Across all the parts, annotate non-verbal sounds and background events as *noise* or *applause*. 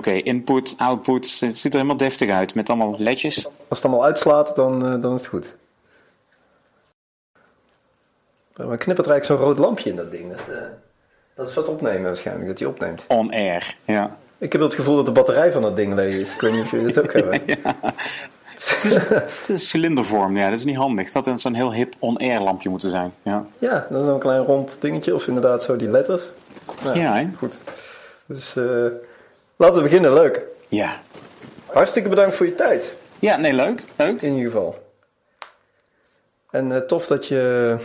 Oké, input, output. Het ziet er helemaal deftig uit met allemaal ledjes. Als het allemaal uitslaat, dan, uh, dan is het goed. Maar knippert er eigenlijk zo'n rood lampje in dat ding. Dat, uh, dat is wat opnemen waarschijnlijk, dat hij opneemt. On air, ja. Ik heb het gevoel dat de batterij van dat ding leeg is. Ik weet niet of jullie dat ook *laughs* hebben. ja. het, is, het is cilindervorm, ja, dat is niet handig. Dat had zo'n heel hip on-air lampje moeten zijn. Ja, ja dat is een klein rond dingetje, of inderdaad zo die letters. Nou, ja, goed. Dus uh, laten we beginnen, leuk. Ja. Hartstikke bedankt voor je tijd. Ja, nee, leuk. Leuk. In ieder geval. En uh, tof dat, je,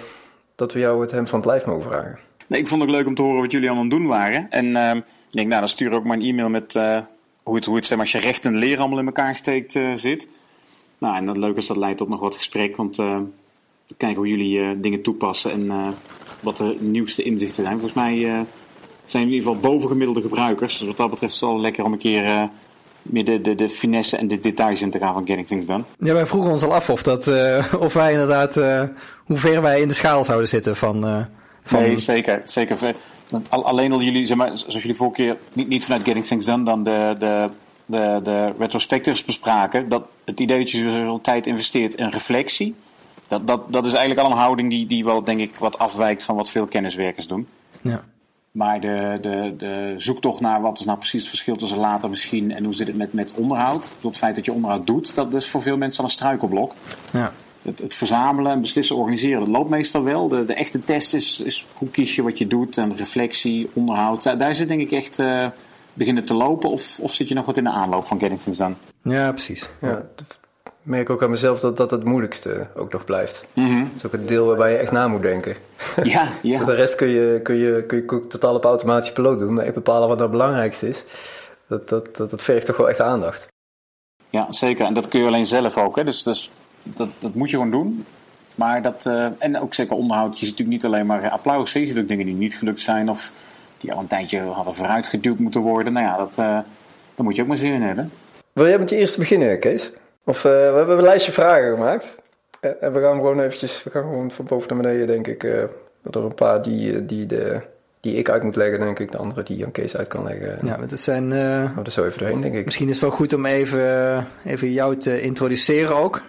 dat we jou het hem van het lijf mogen vragen. Nee, ik vond het ook leuk om te horen wat jullie allemaal aan het doen waren. En uh, ik denk, nou, dan stuur ook maar een e-mail met hoe het, hoe het zeg maar, als je recht en leer allemaal in elkaar steekt zit. Nou, en dat leuk is dat leidt tot nog wat gesprek, want kijken hoe jullie dingen toepassen en wat de nieuwste inzichten zijn. Volgens mij zijn in ieder geval bovengemiddelde gebruikers. Dus wat dat betreft is het wel lekker om een keer meer de, de, de finesse en de details in te gaan van Getting Things Done. Ja, wij vroegen ons al af of, dat, of wij inderdaad, hoe ver wij in de schaal zouden zitten van... van... Nee, zeker. zeker. Alleen al jullie, zeg maar, zoals jullie vorige keer, niet, niet vanuit Getting Things Done, dan de, de de, de retrospectives bespraken, dat het idee dat je zoveel tijd investeert in reflectie, dat, dat, dat is eigenlijk al een houding die, die wel, denk ik, wat afwijkt van wat veel kenniswerkers doen. Ja. Maar de, de, de zoektocht naar wat is nou precies het verschil tussen later misschien en hoe zit het met, met onderhoud. Het feit dat je onderhoud doet, dat is voor veel mensen al een struikelblok. Ja. Het, het, verzamelen en beslissen, organiseren, dat loopt meestal wel. De, de echte test is, is hoe kies je wat je doet en reflectie, onderhoud. Daar, daar zit denk ik echt... Uh, beginnen te lopen? Of, of zit je nog wat in de aanloop van Getting Things Done? Ja, precies. Ja, merk ook aan mezelf dat dat het moeilijkste ook nog blijft. Mm -hmm. Dat is ook het deel waarbij je echt na moet denken. *laughs* Ja, ja. De rest kun je, kun, je, kun je totaal op automatisch piloot doen, maar echt bepalen wat nou het belangrijkste is. Dat, dat, dat, dat vergt toch wel echt aandacht. Ja, zeker. En dat kun je alleen zelf ook. Hè? Dus, dus dat, dat moet je gewoon doen. Maar dat, uh, en ook zeker onderhoud. Je ziet natuurlijk niet alleen maar applaus. Je ziet ook dingen die niet gelukt zijn. Of die al een tijdje hadden vooruitgeduwd moeten worden. Nou ja, dat, uh, daar moet je ook maar zin in hebben. Wil jij met je eerste beginnen, Kees? Of uh, we hebben een lijstje vragen gemaakt. En we gaan gewoon eventjes, we gaan gewoon van boven naar beneden, denk ik. Uh, er een paar die, die, de, die ik uit moet leggen, denk ik. De andere die aan Kees uit kan leggen. Ja, maar dat zijn... Uh, oh, dat is zo even doorheen, denk ik. Misschien is het wel goed om even, even jou te introduceren ook.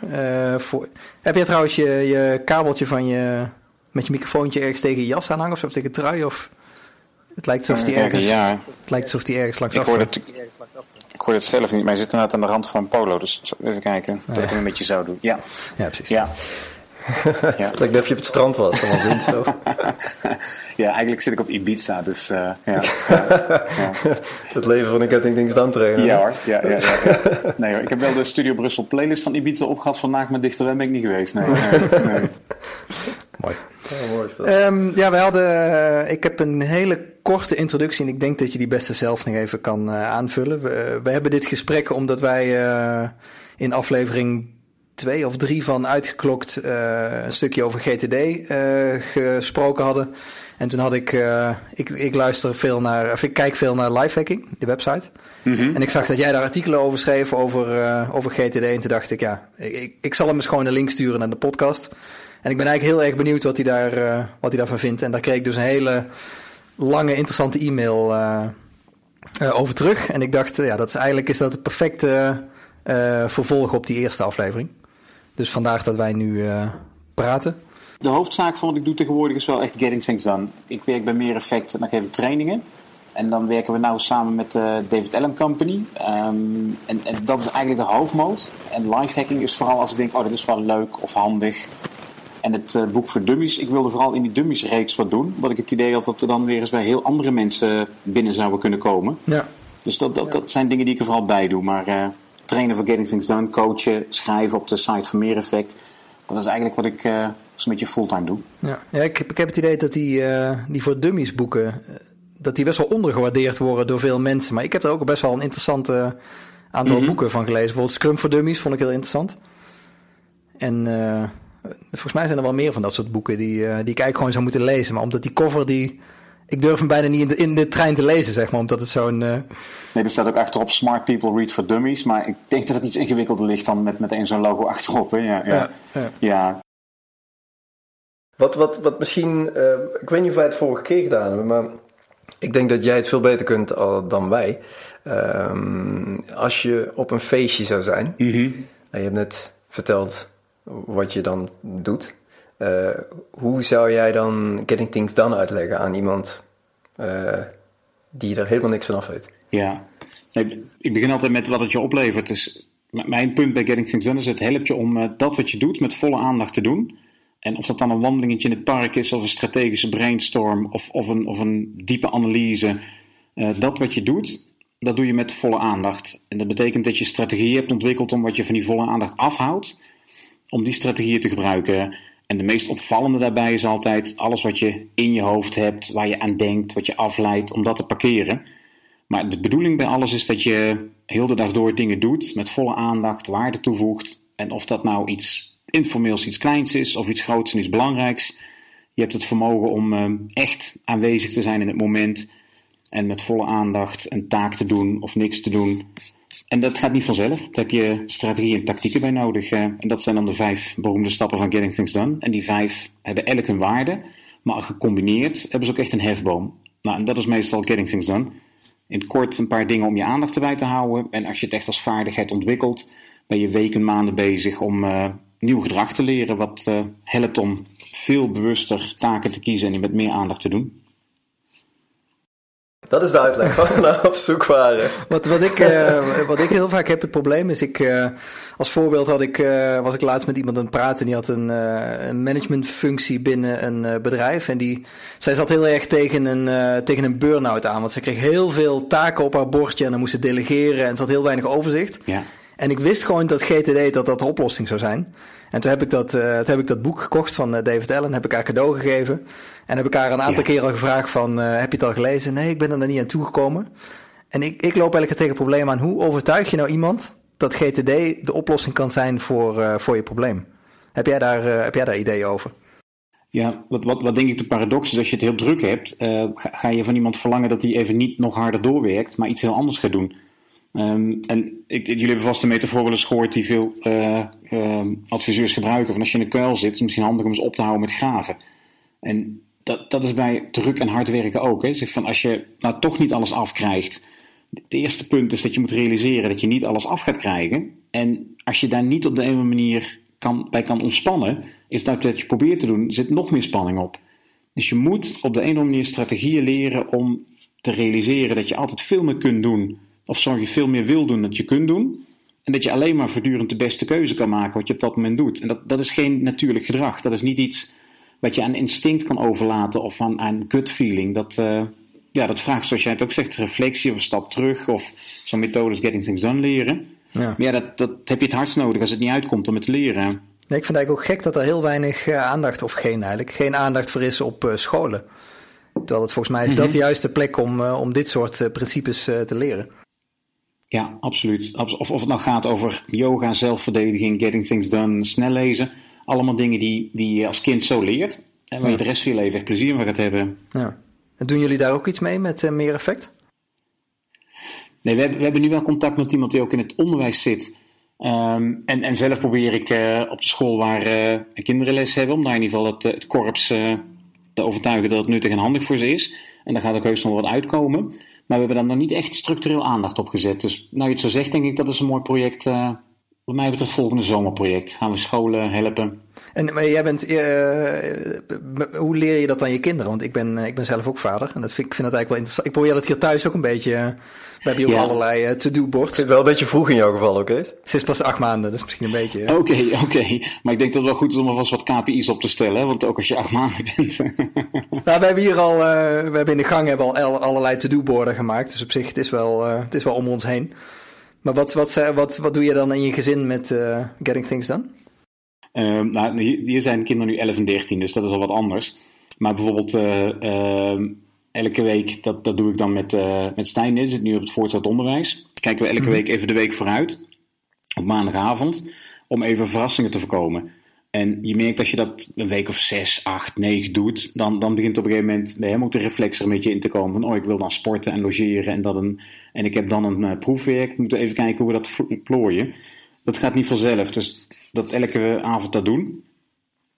voor, heb je trouwens je, je kabeltje van je... met je microfoontje ergens tegen je jas aanhangen of zo? Of tegen trui? Of... Het lijkt alsof die ergens, ja. het lijkt alsof die ergens langs ik hoor, het, ik hoor het zelf niet, maar hij zit inderdaad aan de rand van Polo. Dus even kijken dat ik hem een beetje zo doe. Ja, ja precies. Ja. *laughs* ja. Lijkt net of je op het strand was. Wind, zo. *laughs* ja, eigenlijk zit ik op Ibiza, dus uh, ja. ja. *laughs* Het leven van een kettingdings dan terug. Ja hoor, ja, ja, ja, Nee hoor, ik heb wel de Studio Brussel playlist van Ibiza opgehad. Vandaag met Dichter ben ik niet geweest. Nee, nee, nee. Mooi. Ja, mooi is dat. Um, ja, we hadden. Uh, ik heb een hele korte introductie en ik denk dat je die beste zelf nog even kan uh, aanvullen. We, we, hebben dit gesprek omdat wij uh, in aflevering twee of drie van uitgeklokt een stukje over GTD gesproken hadden. En toen had ik, ik, ik luister veel naar, of ik kijk veel naar Lifehacking, de website. Mm -hmm. En ik zag dat jij daar artikelen over schreef over, over GTD. En toen dacht ik, ja, ik, ik zal hem eens gewoon een link sturen naar de podcast. En ik ben eigenlijk heel erg benieuwd wat hij, daar, wat hij daarvan vindt. En daar kreeg ik dus een hele lange, interessante e-mail uh, uh, over terug. En ik dacht, ja, dat is eigenlijk is dat het perfecte vervolg op die eerste aflevering. Dus vandaar dat wij nu praten. De hoofdzaak van wat ik doe tegenwoordig is wel echt getting things done. Ik werk bij Meer Effect en dan geef trainingen. En dan werken we nou samen met de David Allen Company. Um, en, en, dat is eigenlijk de hoofdmoot. En lifehacking is vooral als ik denk, oh, dat is wel leuk of handig. En het uh, boek voor dummies, ik wilde vooral in die dummies reeks wat doen. Omdat ik het idee had dat we dan weer eens bij heel andere mensen binnen zouden kunnen komen. Ja. Dus dat, dat, dat zijn dingen die ik er vooral bij doe. Maar uh, trainen voor Getting Things Done, coachen, schrijven op de site van Meer Effect. Dat is eigenlijk wat ik uh, zo'n beetje fulltime doe. Ja, ja ik, heb, ik heb het idee dat die, die voor dummies boeken, dat die best wel ondergewaardeerd worden door veel mensen. Maar ik heb er ook best wel een interessant aantal mm -hmm. boeken van gelezen. Bijvoorbeeld Scrum voor Dummies vond ik heel interessant. En volgens mij zijn er wel meer van dat soort boeken die, uh, die ik eigenlijk gewoon zou moeten lezen. Maar omdat die cover, die, ik durf hem bijna niet in de, in de trein te lezen, zeg maar. Omdat het zo'n... Uh... Nee, er staat ook achterop Smart People Read for Dummies. Maar ik denk dat het iets ingewikkelder ligt dan met meteen zo'n logo achterop. Hè? Ja, ja. Ja, ja. ja. Wat, wat, wat misschien... Uh, ik weet niet of wij het vorige keer gedaan hebben, maar... Ik denk dat jij het veel beter kunt dan wij. Ehm, als je op een feestje zou zijn, Mhm. en je hebt net verteld wat je dan doet. Eh, hoe zou jij dan Getting Things Done uitleggen aan iemand eh, die er helemaal niks van af weet? Ja, ik begin altijd met wat het je oplevert. Dus mijn punt bij Getting Things Done is: het helpt je om eh, dat wat je doet met volle aandacht te doen. En of dat dan een wandelingetje in het park is, of een strategische brainstorm, of, of, een, of een diepe analyse. dat wat je doet, dat doe je met volle aandacht. En dat betekent dat je strategieën hebt ontwikkeld om wat je van die volle aandacht afhoudt, om die strategieën te gebruiken. En de meest opvallende daarbij is altijd alles wat je in je hoofd hebt, waar je aan denkt, wat je afleidt, om dat te parkeren. Maar de bedoeling bij alles is dat je heel de dag door dingen doet met volle aandacht, waarde toevoegt. En of dat nou iets informeels, iets kleins is of iets groots en iets belangrijks. Je hebt het vermogen om eh, echt aanwezig te zijn in het moment en met volle aandacht een taak te doen of niks te doen. En dat gaat niet vanzelf. Daar heb je strategieën en tactieken bij nodig. eh. en dat zijn dan de vijf beroemde stappen van Getting Things Done. En die vijf hebben elk hun waarde, maar gecombineerd hebben ze ook echt een hefboom. Nou, en dat is meestal Getting Things Done. In het kort een paar dingen om je aandacht erbij te houden. En als je het echt als vaardigheid ontwikkelt, ben je weken, maanden bezig om eh, nieuw gedrag te leren. Wat eh, helpt om veel bewuster taken te kiezen en die met meer aandacht te doen. Dat is de uitleg waar we naar op zoek waren. Wat, wat, ik, eh, wat ik heel vaak heb, het probleem is, ik, eh, als voorbeeld had ik, eh, was ik laatst met iemand aan het praten. Die had een, eh, een managementfunctie binnen een eh, bedrijf. En die, zij zat heel erg tegen een, eh, tegen een burn-out aan. Want ze kreeg heel veel taken op haar bordje en dan moest ze delegeren. En ze had heel weinig overzicht. Ja. En ik wist gewoon dat GTD dat dat de oplossing zou zijn. En toen heb ik dat, eh, toen heb ik dat boek gekocht van eh, David Allen, heb ik haar cadeau gegeven. En heb ik haar een aantal Ja. keer al gevraagd van, eh, heb je het al gelezen? Nee, ik ben er nog niet aan toegekomen. En ik, ik loop eigenlijk tegen het probleem aan, hoe overtuig je nou iemand dat GTD de oplossing kan zijn voor, voor je probleem? Heb jij daar, heb jij daar ideeën over? Ja, wat, wat, wat denk ik de paradox is, als je het heel druk hebt, ga, ga je van iemand verlangen dat hij even niet nog harder doorwerkt, maar iets heel anders gaat doen. Ehm, en ik, jullie hebben vast een metafoor wel eens gehoord die veel eh, ehm, adviseurs gebruiken. Van als je in een kuil zit, is het misschien handig om eens op te houden met graven. En dat, dat is bij druk en hard werken ook. Hè. Zeg van als je nou toch niet alles afkrijgt. Het eerste punt is dat je moet realiseren dat je niet alles af gaat krijgen. En als je daar niet op de ene manier kan, bij kan ontspannen, is dat wat je probeert te doen, zit nog meer spanning op. Dus je moet op de andere manier strategieën leren om te realiseren dat je altijd veel meer kunt doen. Of zorg je veel meer wil doen dan je kunt doen. En dat je alleen maar voortdurend de beste keuze kan maken wat je op dat moment doet. En dat, dat is geen natuurlijk gedrag. Dat is niet iets wat je aan instinct kan overlaten of aan, aan gut feeling. Dat, uh, ja, dat vraagt, zoals jij het ook zegt, reflectie of een stap terug. Of zo'n methode als Getting Things Done leren. Ja. Maar ja, dat, dat heb je het hardst nodig als het niet uitkomt om het te leren. Nee, ik vind het eigenlijk ook gek dat er heel weinig uh, aandacht, of geen eigenlijk, geen aandacht voor is op uh, scholen. Terwijl het volgens mij is mm -hmm. dat de juiste plek om, uh, om dit soort principes te leren. Ja, absoluut. Of, of het nou gaat over yoga, zelfverdediging, getting things done, snel lezen. Allemaal dingen die, die je als kind zo leert. En waar ja. je de rest van je leven echt plezier van gaat hebben. Ja. En doen jullie daar ook iets mee met uh, meer effect? Nee, we hebben, we hebben nu wel contact met iemand die ook in het onderwijs zit. Um, en, en zelf probeer ik uh, op de school waar uh, kinderen les hebben, om daar in ieder geval het, het korps te overtuigen dat het nuttig en handig voor ze is. En daar gaat ook heus nog wat uitkomen. Maar we hebben daar nog niet echt structureel aandacht op gezet. Dus nou je het zo zegt, denk ik dat is een mooi project. Uh, wat mij betreft het volgende zomerproject. Gaan we scholen helpen. En maar jij bent, uh, hoe leer je dat aan je kinderen? Want ik ben, ik ben zelf ook vader. En dat vind, ik vind dat eigenlijk wel interessant. Ik probeer dat hier thuis ook een beetje. Uh, we hebben hier ook allerlei uh, to-do-bord. Zit wel een beetje vroeg in jouw geval ook, okay? Ze is pas acht maanden, dus misschien een beetje. Oké, *laughs* oké. Okay. Maar ik denk dat het wel goed is om alvast wat KPI's op te stellen. Hè? Want ook als je acht maanden bent. *laughs* nou, we hebben hier al, we hebben in de gang hebben al allerlei to-do-borden gemaakt. Dus op zich, het is wel, het is wel om ons heen. Maar wat, wat, wat, wat doe je dan in je gezin met uh, Getting Things Done? Uh, nou, hier zijn kinderen nu 11 en 13, dus dat is al wat anders. Maar bijvoorbeeld uh, elke week, dat, dat doe ik dan met, met Stijn, die zit nu op het voortgezet onderwijs. Kijken we elke mm -hmm. week even de week vooruit, op maandagavond, om even verrassingen te voorkomen. En je merkt als je dat een week of zes, acht, negen doet, dan, dan begint op een gegeven moment hem ook de reflex er een beetje in te komen. Van, oh, ik wil dan sporten en logeren en, dat een, en ik heb dan een uh, proefwerk. Moeten even kijken hoe we dat plooien. Dat gaat niet vanzelf, dus dat elke avond dat doen.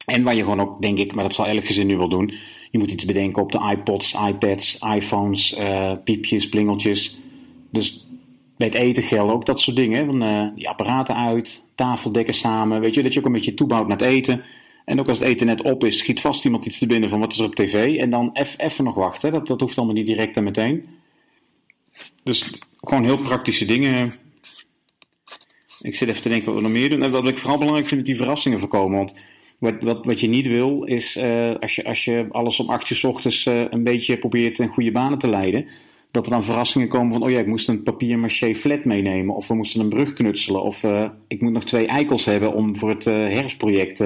En waar je gewoon ook, denk ik, maar dat zal elk gezin nu wel doen. Je moet iets bedenken op de iPods, iPads, iPhones, uh, piepjes, plingeltjes. Dus bij het eten gelden ook dat soort dingen. Van, uh, die apparaten uit, tafeldekken samen. Weet je, dat je ook een beetje toebouwt naar het eten. En ook als het eten net op is, schiet vast iemand iets te binnen van wat is er op tv. En dan even nog wachten. Dat, dat hoeft allemaal niet direct en meteen. Dus gewoon heel praktische dingen. Ik zit even te denken wat we nog meer doen. En wat ik vooral belangrijk vind, is die verrassingen voorkomen. Want wat, wat, wat je niet wil, is uh, als, je, als je alles om acht uur ochtends uh, een beetje probeert in goede banen te leiden. Dat er dan verrassingen komen van, oh ja, ik moest een papier maché flat meenemen. Of we moesten een brug knutselen. Of uh, ik moet nog twee eikels hebben om voor het herfstproject.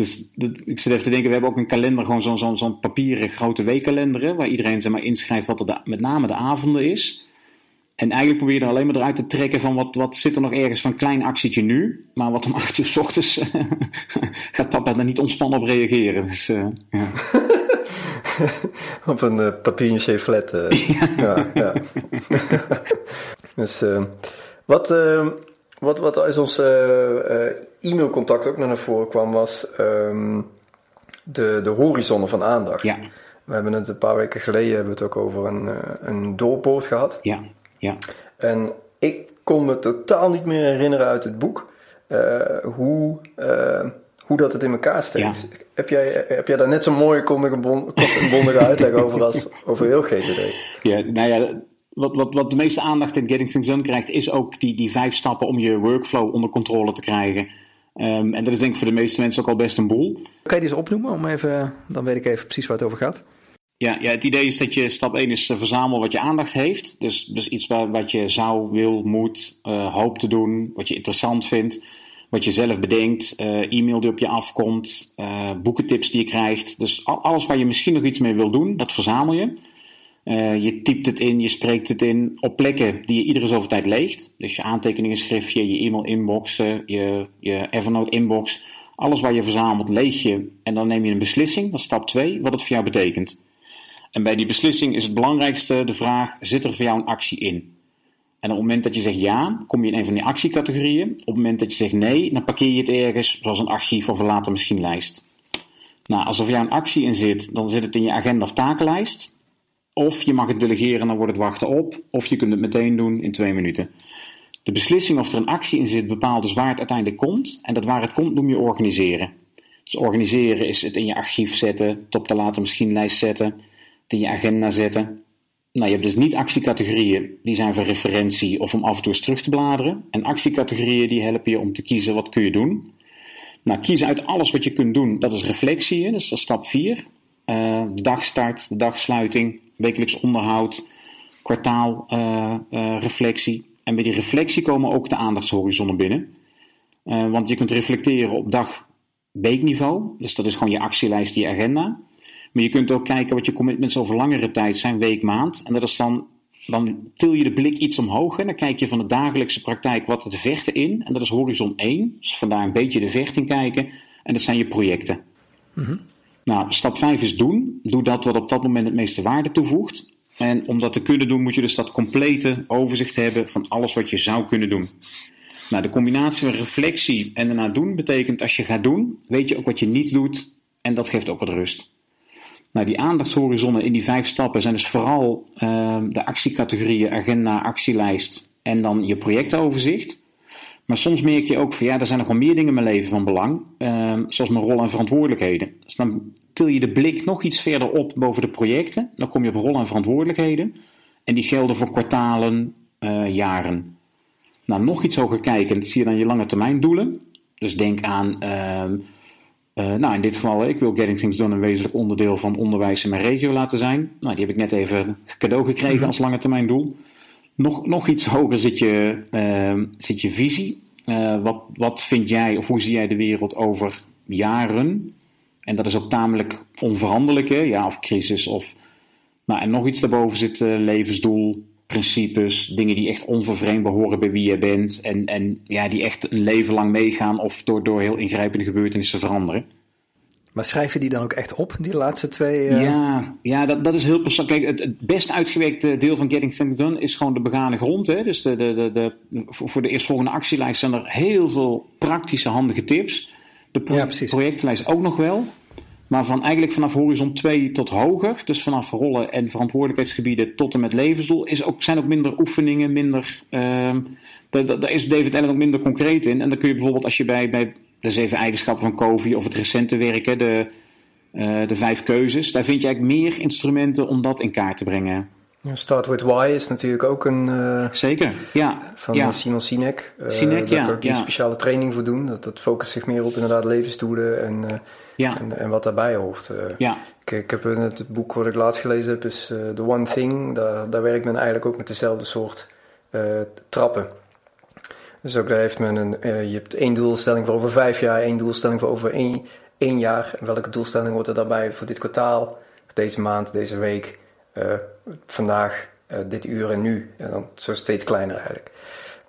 Dus ik zit even te denken, we hebben ook een kalender, gewoon zo'n zo, zo papieren grote weekkalender. Waar iedereen zeg maar, inschrijft wat er de, met name de avonden is. En eigenlijk probeer je er alleen maar eruit te trekken van wat, wat zit er nog ergens van klein actietje nu. Maar wat om acht uur s ochtends *laughs* gaat papa daar niet ontspannen op reageren. Dus, uh, ja. *laughs* op een uh, papier flat. *laughs* Uh. ja. ja, ja. dus wat, wat, wat uit ons e-mailcontact ook naar voren kwam was um, de, de horizonnen van aandacht. Ja. We hebben het een paar weken geleden hebben we het ook over een, een doorpoort gehad. Ja. Ja. En ik kon me totaal niet meer herinneren uit het boek uh, hoe, uh, hoe dat het in elkaar steekt. Ja. Heb, jij, heb jij daar net zo'n mooie bondige uitleg over als *laughs* over heel GTD? Ja, nou ja, wat, wat, wat de meeste aandacht in Getting Things Done krijgt, is ook die, die vijf stappen om je workflow onder controle te krijgen. Um, en dat is denk ik voor de meeste mensen ook al best een boel. Kan je die eens opnoemen? Om even, dan weet ik even precies waar het over gaat. Ja, ja, het idee is dat je stap 1 is verzamel wat je aandacht heeft. Dus, dus iets waar, wat je zou, wil, moet, uh, hoopt te doen, wat je interessant vindt, wat je zelf bedenkt, uh, e-mail die op je afkomt, uh, boekentips die je krijgt. Dus alles waar je misschien nog iets mee wil doen, dat verzamel je. Je typt het in, je spreekt het in op plekken die je iedere zoveel tijd leegt. Dus je aantekeningen schriftje, je e-mail inboxen, je, je Evernote inbox. Alles waar je verzamelt, leeg je en dan neem je een beslissing, dat is stap 2, wat het voor jou betekent. En bij die beslissing is het belangrijkste de vraag: zit er voor jou een actie in? En op het moment dat je zegt ja, kom je in een van die actiecategorieën. Op het moment dat je zegt nee, dan parkeer je het ergens, zoals een archief of een later misschien lijst. Nou, als er voor jou een actie in zit, dan zit het in je agenda of takenlijst. Of je mag het delegeren, dan wordt het wachten op. Of je kunt het meteen doen in twee minuten. De beslissing of er een actie in zit bepaalt dus waar het uiteindelijk komt. En dat waar het komt noem je organiseren. Dus organiseren is het in je archief zetten, top de later misschien lijst zetten in je agenda zetten. Nou, je hebt dus niet actiecategorieën die zijn voor referentie of om af en toe eens terug te bladeren. En actiecategorieën die helpen je om te kiezen wat kun je doen. Nou, kiezen uit alles wat je kunt doen, dat is reflectie, dus dat is stap 4. Uh, de dagstart, de dagsluiting, wekelijks onderhoud, kwartaal uh, uh, reflectie. En bij die reflectie komen ook de aandachtshorizon binnen. want je kunt reflecteren op dag-weekniveau, dus dat is gewoon je actielijst, je agenda. Maar je kunt ook kijken wat je commitments over langere tijd zijn, week, maand. En dat is dan, dan til je de blik iets omhoog en dan kijk je van de dagelijkse praktijk wat te vechten in. En dat is horizon 1, dus vandaar een beetje de vecht in kijken. En dat zijn je projecten. Mm Nou, stap 5 is doen. Doe dat wat op dat moment het meeste waarde toevoegt. En om dat te kunnen doen, moet je dus dat complete overzicht hebben van alles wat je zou kunnen doen. Nou, de combinatie van reflectie en daarna doen betekent als je gaat doen, weet je ook wat je niet doet en dat geeft ook wat rust. Nou, die aandachtshorizonnen in die vijf stappen zijn dus vooral uh, de actiecategorieën, agenda, actielijst en dan je projectoverzicht. Maar soms merk je ook van ja, er zijn nog wel meer dingen in mijn leven van belang, uh, zoals mijn rol en verantwoordelijkheden. Dus til je de blik nog iets verder op boven de projecten. Dan kom je op rol en verantwoordelijkheden. En die gelden voor kwartalen, uh, jaren. Nou, nog iets hoger kijken, dat zie je dan je lange termijn doelen. Dus denk aan ehm, uh, nou, in dit geval, ik wil Getting Things Done een wezenlijk onderdeel van onderwijs in mijn regio laten zijn. Nou, die heb ik net even cadeau gekregen mhm. als lange termijn doel. Nog, nog iets hoger zit je, uh, zit je visie. Uh, wat, wat vind jij of hoe zie jij de wereld over jaren? En dat is ook tamelijk onveranderlijk, hè? ja, of crisis of... Nou, en nog iets daarboven zit levensdoel, principes, dingen die echt onvervreemd behoren bij wie je bent. En, en ja, die echt een leven lang meegaan of door, door heel ingrijpende gebeurtenissen veranderen. Maar schrijven die dan ook echt op, die laatste twee? Uh... Ja, ja dat, dat is heel persoonlijk. Kijk, het, het best uitgewerkte deel van Getting Things Done is gewoon de begane grond. Hè? Dus de, de, de, de, voor de eerstvolgende actielijst zijn er heel veel praktische, handige tips. De pro Ja, precies. projectenlijst ook nog wel. Maar van eigenlijk vanaf horizon 2 tot hoger, dus vanaf rollen en verantwoordelijkheidsgebieden tot en met levensdoel, is ook, zijn ook minder oefeningen, minder. ehm, daar, is David Allen ook minder concreet in. En dan kun je bijvoorbeeld als je bij, bij de zeven eigenschappen van Covey of het recente werk, de, eh, de vijf keuzes, daar vind je eigenlijk meer instrumenten om dat in kaart te brengen. Start with Why is natuurlijk ook een eh, Zeker, ja. van ja. Simon Sinek. Eh, Sinek, daar ja, kan ik een speciale training voor doen. Dat, dat focust zich meer op inderdaad levensdoelen en, eh, ja, en, en wat daarbij hoort. Ja, ik, ik heb het boek wat ik laatst gelezen heb, is The One Thing. Daar, daar werkt men eigenlijk ook met dezelfde soort trappen. Dus ook daar heeft men een, je hebt één doelstelling voor over vijf jaar, één doelstelling voor over één, één jaar. En welke doelstelling wordt er daarbij voor dit kwartaal, deze maand, deze week, eh, vandaag, eh, dit uur en nu. En dan zo steeds kleiner eigenlijk.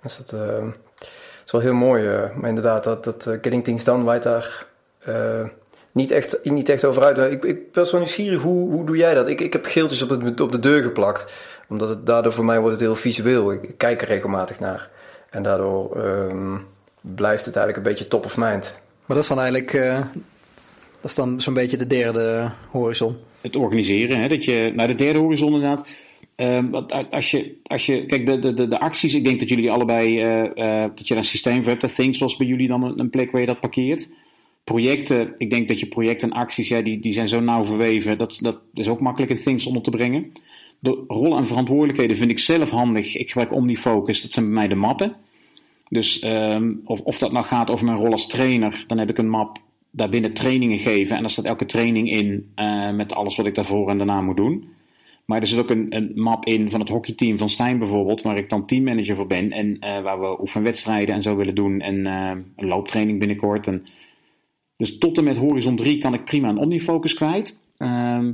Dus dat eh, is wel heel mooi. maar inderdaad, dat, dat Getting Things Done wijdt daar niet, echt, niet echt over uit. Ik, ik ben zo nieuwsgierig, hoe, hoe doe jij dat? Ik, ik heb geeltjes op, het, op de deur geplakt. Omdat het daardoor voor mij wordt het heel visueel. Ik, ik kijk er regelmatig naar. En daardoor ehm, blijft het eigenlijk een beetje top of mind. Maar dat is dan eigenlijk, dat is dan zo'n beetje de derde horizon. Het organiseren. Hè, dat je, naar de derde horizon inderdaad. Ehm, als je, als je, kijk, de, de, de, acties, ik denk dat jullie allebei, eh, eh, dat je een systeem voor hebt. Dat Things was bij jullie dan een, een plek waar je dat parkeert. Projecten, ik denk dat je projecten en acties, ja, die, die zijn zo nauw verweven. Dat, dat is ook makkelijk in Things onder te brengen. De rollen en verantwoordelijkheden vind ik zelf handig. Ik gebruik OmniFocus, dat zijn bij mij de mappen. Dus ehm, of, of dat nou gaat over mijn rol als trainer, dan heb ik een map daarbinnen trainingen geven. En daar staat elke training in eh, met alles wat ik daarvoor en daarna moet doen. Maar er zit ook een, een map in van het hockeyteam van Stijn bijvoorbeeld, waar ik dan teammanager voor ben. En eh, waar we oefenwedstrijden en zo willen doen. En eh, een looptraining binnenkort. En, dus tot en met Horizon 3 kan ik prima een Omnifocus kwijt. Ehm,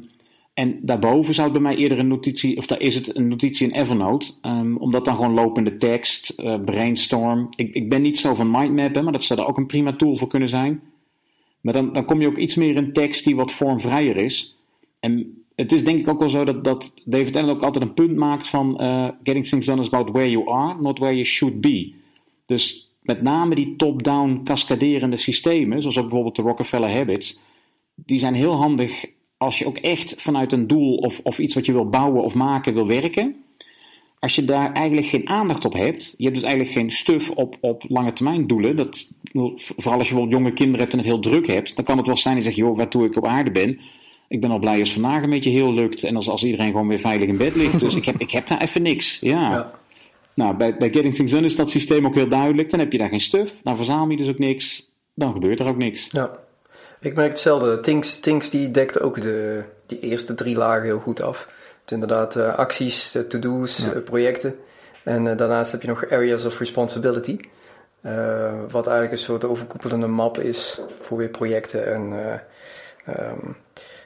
en daarboven zou het bij mij eerder een notitie, of daar is het een notitie in Evernote. Ehm, omdat dan gewoon lopende tekst, brainstorm. Ik, ik ben niet zo van mindmappen, maar dat zou er ook een prima tool voor kunnen zijn. Maar dan, dan kom je ook iets meer in tekst die wat vormvrijer is. En het is denk ik ook wel zo dat, dat David Allen ook altijd een punt maakt van eh, getting things done is about where you are, not where you should be. Dus met name die top-down cascaderende systemen, zoals ook bijvoorbeeld de Rockefeller Habits, die zijn heel handig als je ook echt vanuit een doel of, of iets wat je wil bouwen of maken wil werken. Als je daar eigenlijk geen aandacht op hebt, je hebt dus eigenlijk geen stuf op, op lange termijn doelen. Dat, vooral als je bijvoorbeeld jonge kinderen hebt en het heel druk hebt, dan kan het wel zijn dat je zegt, joh, waartoe ik op aarde ben. Ik ben al blij als vandaag een beetje heel lukt en als, als iedereen gewoon weer veilig in bed ligt. Dus ik heb, ik heb daar even niks. Ja. Ja. Nou, bij, bij Getting Things Done is dat systeem ook heel duidelijk. Dan heb je daar geen stuf, dan verzamel je dus ook niks. Dan gebeurt er ook niks. Ja, ik merk hetzelfde. Things, Things die dekt ook de, die eerste drie lagen heel goed af. Inderdaad, eh, acties, eh, to-do's, eh, projecten. En daarnaast heb je nog areas of responsibility. Wat eigenlijk een soort overkoepelende map is voor weer projecten. En, ehm,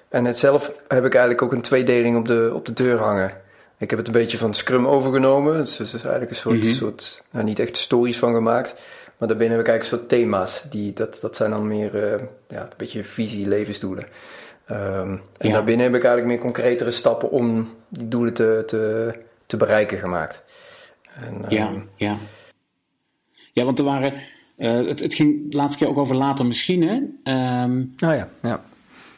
en het zelf heb ik eigenlijk ook een tweedeling op de, op de deur hangen. Ik heb het een beetje van Scrum overgenomen. Dus er is eigenlijk een soort, Mhm. soort nou, niet echt stories van gemaakt. Maar daarbinnen heb ik eigenlijk een soort thema's. Die, dat, dat zijn dan meer ja, een beetje visie, levensdoelen. Ehm, en Ja. daarbinnen heb ik eigenlijk meer concretere stappen om die doelen te, te, te bereiken gemaakt. En, Ja, ehm, ja. Ja, want er waren. eh, het, het ging de laatste keer ook over later misschien. Hè? Ehm, Ah ja, ja.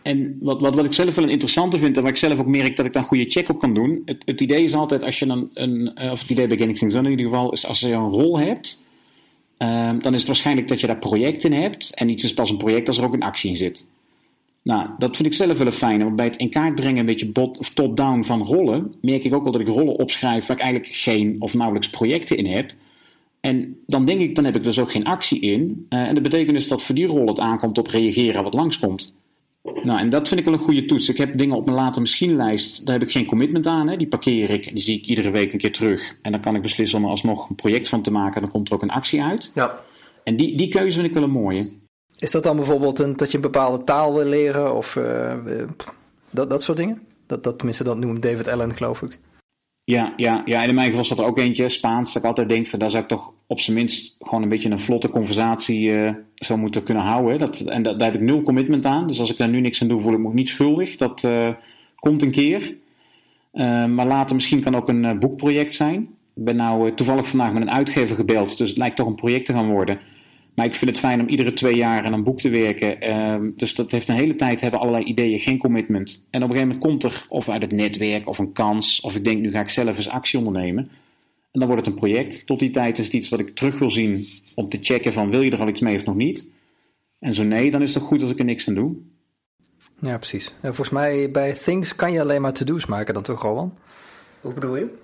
En wat, wat, wat ik zelf wel een interessante vind, en waar ik zelf ook merk dat ik daar een goede check op kan doen. Het, het idee is altijd, als je dan een, eh, of het idee bij Getting Things Done in ieder geval, is als je een rol hebt, ehm, dan is het waarschijnlijk dat je daar project in hebt. En iets is pas een project als er ook een actie in zit. Nou, dat vind ik zelf wel een fijne, want bij het in kaart brengen, een beetje bot- of top-down van rollen, merk ik ook wel dat ik rollen opschrijf waar ik eigenlijk geen of nauwelijks projecten in heb. En dan denk ik, dan heb ik dus ook geen actie in. Eh, en dat betekent dus dat voor die rol het aankomt op reageren wat langskomt. Nou, en dat vind ik wel een goede toets. Ik heb dingen op mijn later misschien-lijst, daar heb ik geen commitment aan. Hè. Die parkeer ik en die zie ik iedere week een keer terug. En dan kan ik beslissen om er alsnog een project van te maken. Dan komt er ook een actie uit. ja. En die, die keuze vind ik wel een mooie. Is dat dan bijvoorbeeld dat je een bepaalde taal wil leren of eh, eh, dat, dat soort dingen? Dat, dat, tenminste, dat noemt David Allen, geloof ik. Ja, ja, ja, in mijn geval zat er ook eentje, Spaans, dat ik altijd denk, van, daar zou ik toch op zijn minst gewoon een beetje een vlotte conversatie eh, zou moeten kunnen houden. Dat, en dat, daar heb ik nul commitment aan. Dus als ik daar nu niks aan doe, voel ik me ook niet schuldig. Dat komt een keer. Maar later misschien kan ook een boekproject zijn. Ik ben nou toevallig vandaag met een uitgever gebeld, dus het lijkt toch een project te gaan worden. Maar ik vind het fijn om iedere twee jaar aan een boek te werken. Ehm, dus dat heeft een hele tijd, hebben allerlei ideeën, geen commitment. En op een gegeven moment komt er of uit het netwerk of een kans. Of ik denk, nu ga ik zelf eens actie ondernemen. En dan wordt het een project. Tot die tijd is het iets wat ik terug wil zien om te checken van wil je er al iets mee of nog niet. En zo nee, dan is het goed als ik er niks aan doe. Ja, precies. En volgens mij bij Things kan je alleen maar to-do's maken dan toch, Rowan? Hoe bedoel je?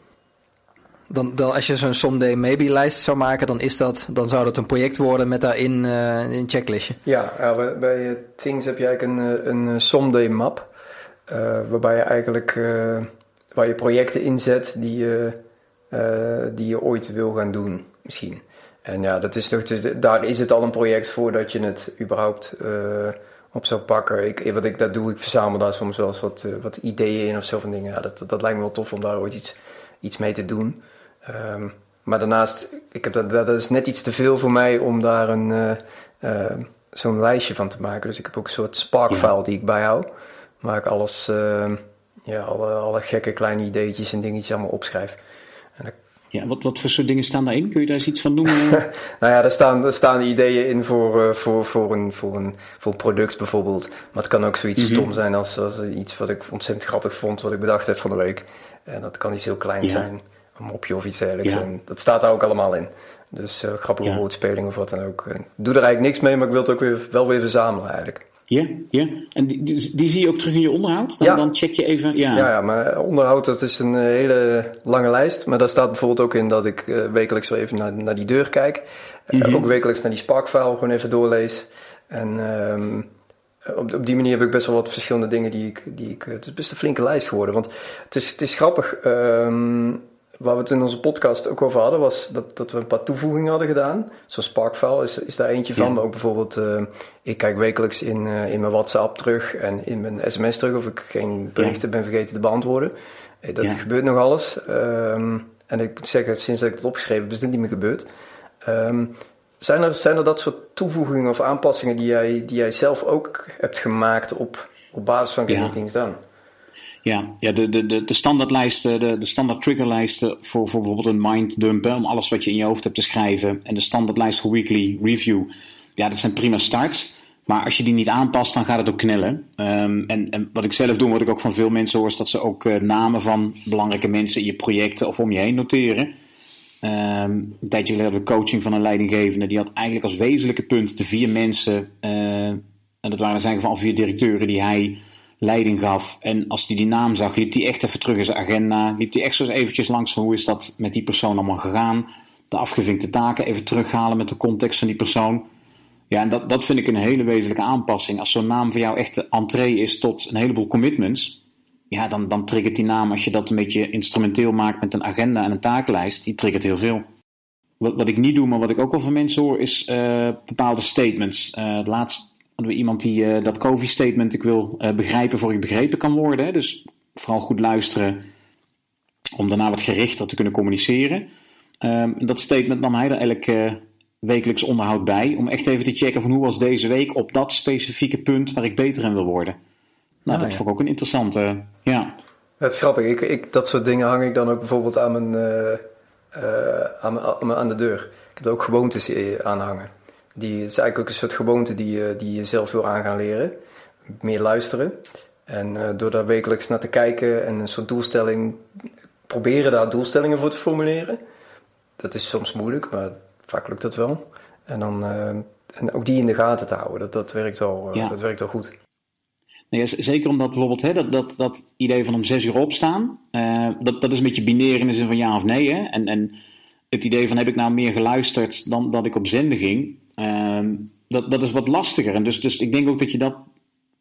Dan, dan, als je zo'n someday maybe lijst zou maken, dan, is dat, dan zou dat een project worden met daarin uh, een checklistje. Ja, ja bij, bij, Things heb je eigenlijk een, een, someday map. Uh, waarbij je eigenlijk waar je projecten inzet die je, die je ooit wil gaan doen, misschien. En ja, dat is toch, daar is het al een project voor dat je het überhaupt op zou pakken. Ik, wat ik dat doe, ik verzamel daar soms wel eens wat, wat ideeën in of zo van dingen. Ja, dat, dat lijkt me wel tof om daar ooit iets, iets mee te doen. Um, maar daarnaast, ik heb dat, dat is net iets te veel voor mij om daar een, uh, uh, zo'n lijstje van te maken. Dus ik heb ook een soort Spark-file ja. die ik bijhoud. Waar ik alles, uh, ja, alle, alle gekke kleine ideetjes en dingetjes allemaal opschrijf. En ja, wat, wat voor soort dingen staan daarin? Kun je daar eens iets van noemen? *laughs* nou ja, er staan, er staan ideeën in voor, voor, voor, een, voor, een, voor een product bijvoorbeeld. Maar het kan ook zoiets mm-hmm. stom zijn als, als iets wat ik ontzettend grappig vond, wat ik bedacht heb van de week. En dat kan iets heel kleins ja. zijn een mopje of iets dergelijks. Ja. En dat staat daar ook allemaal in. Dus uh, grappige ja. woordspeling of wat dan ook. Uh, doe er eigenlijk niks mee, maar ik wil het ook weer, wel weer verzamelen eigenlijk. Ja, ja. En die, die, die zie je ook terug in je onderhoud? Dan, ja. dan check je even. Ja. ja, ja, maar onderhoud dat is een hele lange lijst. Maar daar staat bijvoorbeeld ook in dat ik uh, wekelijks wel even naar, naar die deur kijk. Mm-hmm. Ook wekelijks naar die Spark-file gewoon even doorlees. En um, op, op die manier heb ik best wel wat verschillende dingen die ik. Die ik het is best een flinke lijst geworden. Want het is, het is grappig. Um, Waar we het in onze podcast ook over hadden, was dat, dat we een paar toevoegingen hadden gedaan. Zoals Sparkfile is, is daar eentje van. Maar ook bijvoorbeeld, uh, ik kijk wekelijks in, uh, in mijn WhatsApp terug en in mijn sms terug of ik geen berichten ja. ben vergeten te beantwoorden. Hey, dat ja. gebeurt nog alles. Um, en ik moet zeggen, sinds dat ik het opgeschreven heb, is dit niet meer gebeurd. Um, zijn, er, zijn er dat soort toevoegingen of aanpassingen die jij, die jij zelf ook hebt gemaakt op, op basis van Getting Things Done? Ja, ja de, de, de, de standaardlijsten, de, de standaard triggerlijsten voor, voor bijvoorbeeld een minddumpen, om alles wat je in je hoofd hebt te schrijven. En de standaardlijst voor weekly review. Ja, dat zijn prima starts. Maar als je die niet aanpast, dan gaat het ook knellen. Um, en, en wat ik zelf doe, wat ik ook van veel mensen hoor, is dat ze ook uh, namen van belangrijke mensen in je projecten of om je heen noteren. Um, een tijdje geleden we coaching van een leidinggevende. Die had eigenlijk als wezenlijke punt de vier mensen, uh, en dat waren zijn van vier directeuren, die hij leiding gaf. En als hij die naam zag, liep hij echt even terug in zijn agenda. Liep hij echt zo eens eventjes langs van hoe is dat met die persoon allemaal gegaan. De afgevinkte taken even terughalen met de context van die persoon. Ja, en dat, dat vind ik een hele wezenlijke aanpassing. Als zo'n naam voor jou echt de entree is tot een heleboel commitments. Ja, dan, dan triggert die naam, als je dat een beetje instrumenteel maakt met een agenda en een takenlijst, die triggert heel veel. Wat, wat ik niet doe, maar wat ik ook wel van mensen hoor, is uh, bepaalde statements. Uh, het laatst hadden we iemand die uh, dat COVID-statement ik wil uh, begrijpen voor ik begrepen kan worden. Hè? Dus vooral goed luisteren om daarna wat gerichter te kunnen communiceren. Um, dat statement nam hij er elk uh, wekelijks onderhoud bij. Om echt even te checken van hoe was deze week op dat specifieke punt waar ik beter in wil worden. Nou, ah, dat ja. vond ik ook een interessante, ja. Het is grappig. Ik, ik, dat soort dingen hang ik dan ook bijvoorbeeld aan mijn, aan, mijn, aan de deur. Ik heb er ook gewoontes aan hangen. Die is eigenlijk ook een soort gewoonte die, die je zelf wil aan gaan leren. Meer luisteren. En uh, door daar wekelijks naar te kijken en een soort doelstelling, proberen daar doelstellingen voor te formuleren. Dat is soms moeilijk, maar vaak lukt dat wel. En, dan, uh, en ook die in de gaten te houden, dat, dat, werkt, wel, ja. dat werkt wel goed. Nee, zeker omdat bijvoorbeeld hè, dat, dat, dat idee van om zes uur opstaan, dat, dat is een beetje binair in de zin van ja of nee. Hè? En, en het idee van heb ik nou meer geluisterd dan dat ik op zenden ging, Um, dat, dat is wat lastiger. En dus, dus ik denk ook dat je dat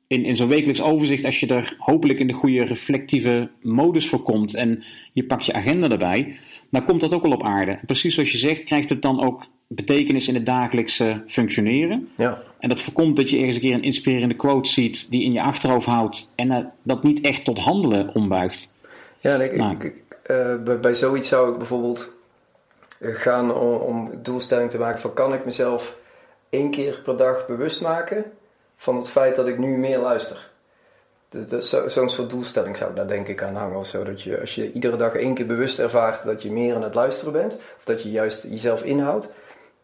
in, in zo'n wekelijks overzicht, als je er hopelijk in de goede reflectieve modus voor komt en je pakt je agenda erbij, dan komt dat ook wel op aarde. En precies zoals je zegt, krijgt het dan ook betekenis in het dagelijkse functioneren. Ja. En dat voorkomt dat je ergens een keer een inspirerende quote ziet die in je achterhoofd houdt en dat niet echt tot handelen ombuigt. Ja, ik, nou. ik, uh, bij, bij zoiets zou ik bijvoorbeeld gaan om, om doelstelling te maken van kan ik mezelf één keer per dag bewust maken van het feit dat ik nu meer luister. Zo'n zo soort doelstelling zou daar denk ik aan hangen of zo. Dat je, als je iedere dag één keer bewust ervaart dat je meer aan het luisteren bent, of dat je juist jezelf inhoudt,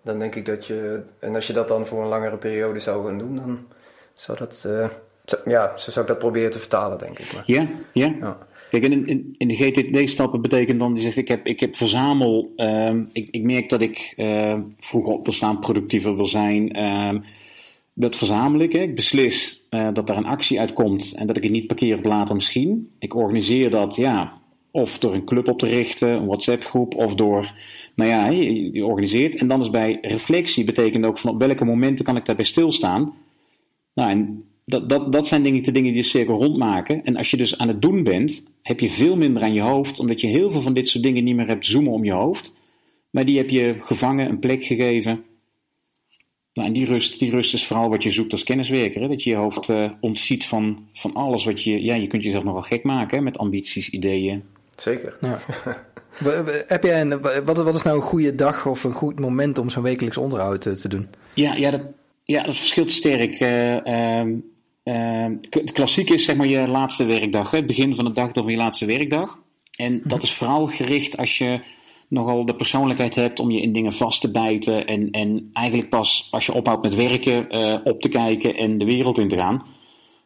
dan denk ik dat je... En als je dat dan voor een langere periode zou gaan doen, dan zou dat... eh, zo- ja, zo zou ik dat proberen te vertalen, denk ik. Maar, Ja, ja. ja. In, in, in de GTD-stappen betekent dan, die zegt, ik heb, ik heb verzamel, ehm, ik, ik merk dat ik ehm, vroeger op wil staan, productiever wil zijn. ehm, dat verzamel ik, ik beslis eh, dat daar een actie uitkomt en dat ik het niet parkeer op later misschien. Ik organiseer dat, ja, of door een club op te richten, een WhatsApp-groep, of door, nou ja, je, je organiseert. En dan is bij reflectie, betekent ook van op welke momenten kan ik daarbij stilstaan. Nou, en dat, dat, dat zijn denk ik de dingen die de cirkel rondmaken. En als je dus aan het doen bent, heb je veel minder aan je hoofd, omdat je heel veel van dit soort dingen niet meer hebt zoomen om je hoofd. Maar die heb je gevangen, een plek gegeven. Nou, en die rust, die rust is vooral wat je zoekt als kenniswerker. Hè? Dat je je hoofd eh, ontziet van, van alles wat je... Ja, je kunt jezelf nogal gek maken hè? met ambities, ideeën. Zeker. Ja. *laughs* Heb jij een, wa- wat, wat is nou een goede dag of een goed moment om zo'n wekelijks onderhoud eh, te doen? Ja, ja, dat, ja, dat verschilt sterk. Eh, ehm, het klassiek is zeg maar je laatste werkdag. Hè? Het begin van de dag van je laatste werkdag. En dat is vooral gericht als je nogal de persoonlijkheid hebt om je in dingen vast te bijten. En, en eigenlijk pas als je ophoudt met werken, eh, op te kijken en de wereld in te gaan.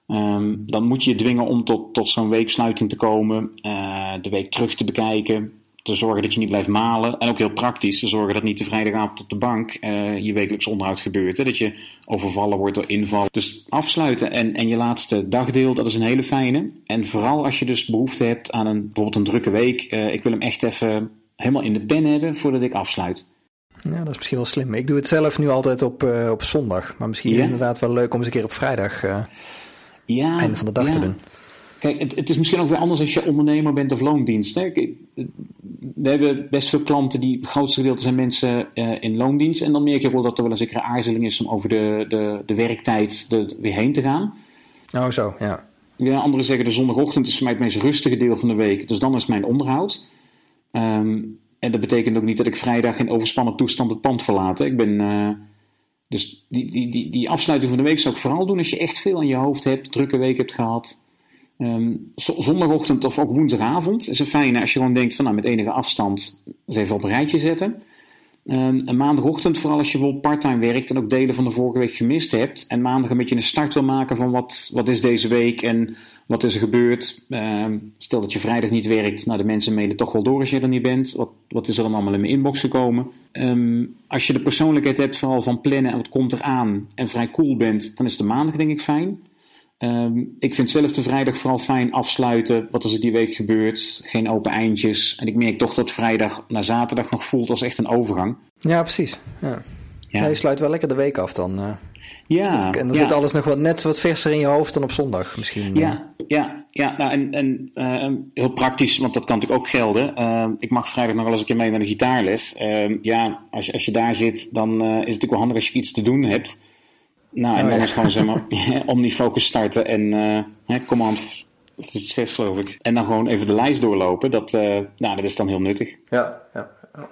Ehm, dan moet je je dwingen om tot, tot zo'n weeksluiting te komen, eh, de week terug te bekijken, te zorgen dat je niet blijft malen. En ook heel praktisch, te zorgen dat niet de vrijdagavond op de bank eh, je wekelijks onderhoud gebeurt. Hè? Dat je overvallen wordt door inval. Dus afsluiten en, en je laatste dagdeel, dat is een hele fijne. En vooral als je dus behoefte hebt aan een, bijvoorbeeld een drukke week. eh, ik wil hem echt even helemaal in de pen hebben voordat ik afsluit. Ja, dat is misschien wel slim. Ik doe het zelf nu altijd op, eh, op zondag. Maar misschien is het inderdaad wel leuk om eens een keer op vrijdag, Ja, einde van de dag ja. te doen. Kijk, het, het is misschien ook weer anders als je ondernemer bent of loondienst. Hè? We hebben best veel klanten die, het grootste gedeelte zijn mensen eh, in loondienst. En dan merk je ook wel dat er wel een zekere aarzeling is om over de, de, de werktijd er weer heen te gaan. Oh, zo, ja. Ja, anderen zeggen de zondagochtend is voor mij het meest rustige deel van de week. Dus dan is mijn onderhoud. Ehm, en dat betekent ook niet dat ik vrijdag in overspannen toestand het pand verlaat. hè. Ik ben, eh, dus die, die, die, die afsluiting van de week zou ik vooral doen als je echt veel aan je hoofd hebt, drukke week hebt gehad. Ehm, zo- zondagochtend of ook woensdagavond is een fijne als je gewoon denkt van nou met enige afstand even op een rijtje zetten. En maandagochtend, vooral als je bijvoorbeeld parttime werkt en ook delen van de vorige week gemist hebt. En maandag een beetje een start wil maken van wat, wat is deze week en wat is er gebeurd. Ehm, stel dat je vrijdag niet werkt, nou de mensen mailen toch wel door als je er niet bent. Wat, wat is er dan allemaal in mijn inbox gekomen? Als je de persoonlijkheid hebt vooral van plannen en wat komt er aan en vrij cool bent, dan is de maandag denk ik fijn. Ehm, ik vind zelf de vrijdag vooral fijn afsluiten. Wat is er die week gebeurd? Geen open eindjes. En ik merk toch dat vrijdag naar zaterdag nog voelt als echt een overgang. Ja, precies. Ja. Ja. je sluit wel lekker de week af dan. eh. ja, en dan ja. zit alles nog wat, net wat verser in je hoofd dan op zondag misschien. eh. Ja, ja, ja nou, en, en eh, heel praktisch, want dat kan natuurlijk ook gelden. Eh, ik mag vrijdag nog wel eens een keer mee naar de gitaarles. Ja, als je, als je daar zit, dan eh, is het natuurlijk wel handig als je iets te doen hebt. Nou, en Oh, dan ja. is gewoon zeg *laughs* maar *laughs* omnifocus starten en eh hè, command, wat is het zes geloof ik. En dan gewoon even de lijst doorlopen. Dat, eh, nou, dat is dan heel nuttig. Ja, ja. ja.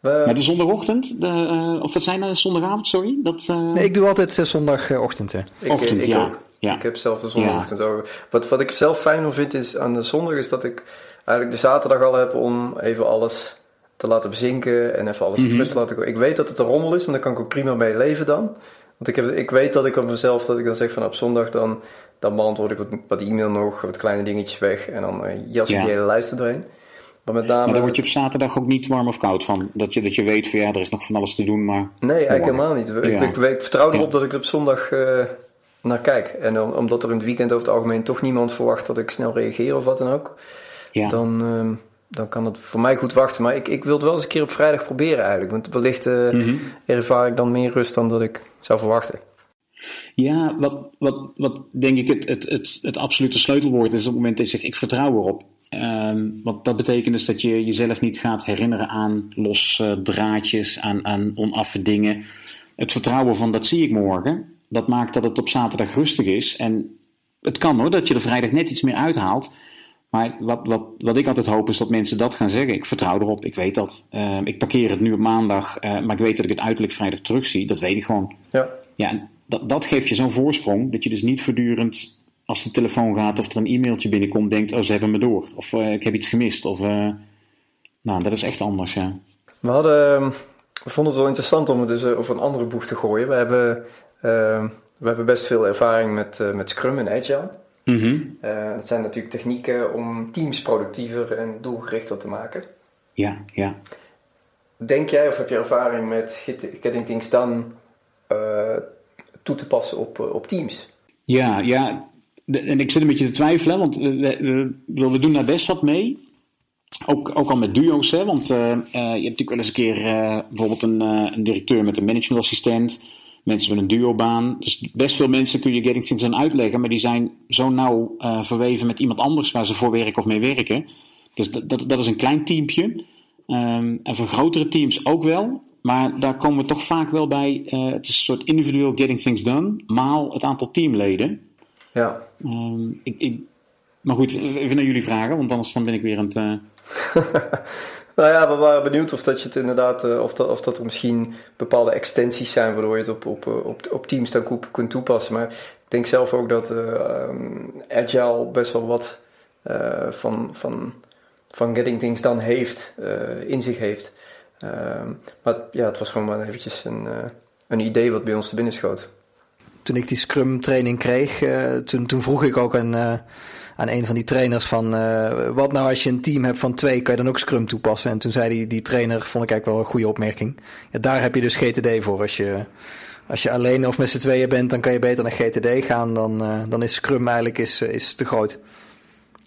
We- Maar de zondagochtend, de, eh, of wat zijn dat, zondagavond, sorry? Dat, eh, Nee, ik doe altijd zondagochtend. hè. Ik, Ochtend, ik ja. ook. Ja. Ik heb zelf de zondagochtend ook. Wat, wat ik zelf fijn vind is aan de zondag is dat ik eigenlijk de zaterdag al heb om even alles te laten bezinken en even alles Mhm. tot rust te laten komen. Ik weet dat het een rommel is, maar daar kan ik ook prima mee leven dan. Want ik, heb, ik weet dat ik op mezelf, dat ik dan zeg van op zondag dan, dan beantwoord ik wat, wat e-mail nog, wat kleine dingetjes weg en dan eh, jas ik Ja. die hele lijst er doorheen. Maar met name... maar daar word je op zaterdag ook niet warm of koud van. Dat je, dat je weet van ja, er is nog van alles te doen, maar... Nee, eigenlijk helemaal niet. Ik, Ja. ik, ik vertrouw erop dat ik er op zondag eh, naar kijk. En om- omdat er in het weekend over het algemeen toch niemand verwacht dat ik snel reageer of wat dan ook, Ja. dan, ehm, dan kan het voor mij goed wachten. Maar ik, ik wil het wel eens een keer op vrijdag proberen eigenlijk. Want wellicht eh, Mhm. ervaar ik dan meer rust dan dat ik zou verwachten. Ja, wat, wat, wat denk ik het, het, het, het absolute sleutelwoord is op het moment dat je zegt ik vertrouw erop. Ehm, want dat betekent dus dat je jezelf niet gaat herinneren aan losse draadjes, aan, aan onaffe dingen. Het vertrouwen van dat zie ik morgen, dat maakt dat het op zaterdag rustig is. En het kan hoor, dat je er vrijdag net iets meer uithaalt. Maar wat, wat, wat ik altijd hoop is dat mensen dat gaan zeggen. Ik vertrouw erop, ik weet dat. Ehm, ik parkeer het nu op maandag, eh, maar ik weet dat ik het uiterlijk vrijdag terugzie. Dat weet ik gewoon. Ja, Ja, en dat, dat geeft je zo'n voorsprong dat je dus niet voortdurend als de telefoon gaat of er een e-mailtje binnenkomt, denkt: Oh, ze hebben me door. Of eh, ik heb iets gemist. Of, eh, nou, dat is echt anders, ja. we hadden, ehm, we vonden het wel interessant om het dus over een andere boeg te gooien. We hebben, we hebben best veel ervaring met, met Scrum en Agile. Mm dat zijn natuurlijk technieken om teams productiever en doelgerichter te maken. Ja, ja. Denk jij of heb je ervaring met Getting Things Done toe te passen op, op teams? Ja, ja. en ik zit een beetje te twijfelen, want we, we, we, doen daar best wat mee. Ook, ook al met duo's, hè, want uh, je hebt natuurlijk wel eens een keer bijvoorbeeld een, een, directeur met een managementassistent, mensen met een duobaan. Dus best veel mensen kun je Getting Things aan uitleggen, maar die zijn zo nauw verweven met iemand anders waar ze voor werken of mee werken. Dus dat, dat, dat is een klein teampje. Um, en voor grotere teams ook wel. Maar daar komen we toch vaak wel bij. het is een soort individueel Getting Things Done, maal het aantal teamleden. Ja. Um, ik, ik, maar goed, even naar jullie vragen, want anders dan ben ik weer aan het. *laughs* nou ja, we waren benieuwd of dat je het inderdaad, uh, of, dat, of dat er misschien bepaalde extensies zijn waardoor je het op, op, op, op teams dan kunt toepassen. Maar ik denk zelf ook dat uh, Agile best wel wat van, van, van Getting Things Done heeft, in zich heeft. Ehm, maar ja, het was gewoon maar eventjes een, een idee wat bij ons te binnen schoot. Toen ik die Scrum training kreeg, toen, toen vroeg ik ook aan aan een van die trainers van uh, wat nou als je een team hebt van twee, kan je dan ook Scrum toepassen? En toen zei die, die trainer, vond ik eigenlijk wel een goede opmerking. Ja, daar heb je dus GTD voor. Als je, als je alleen of met z'n tweeën bent, dan kan je beter naar GTD gaan. Dan, dan is Scrum eigenlijk is, is te groot.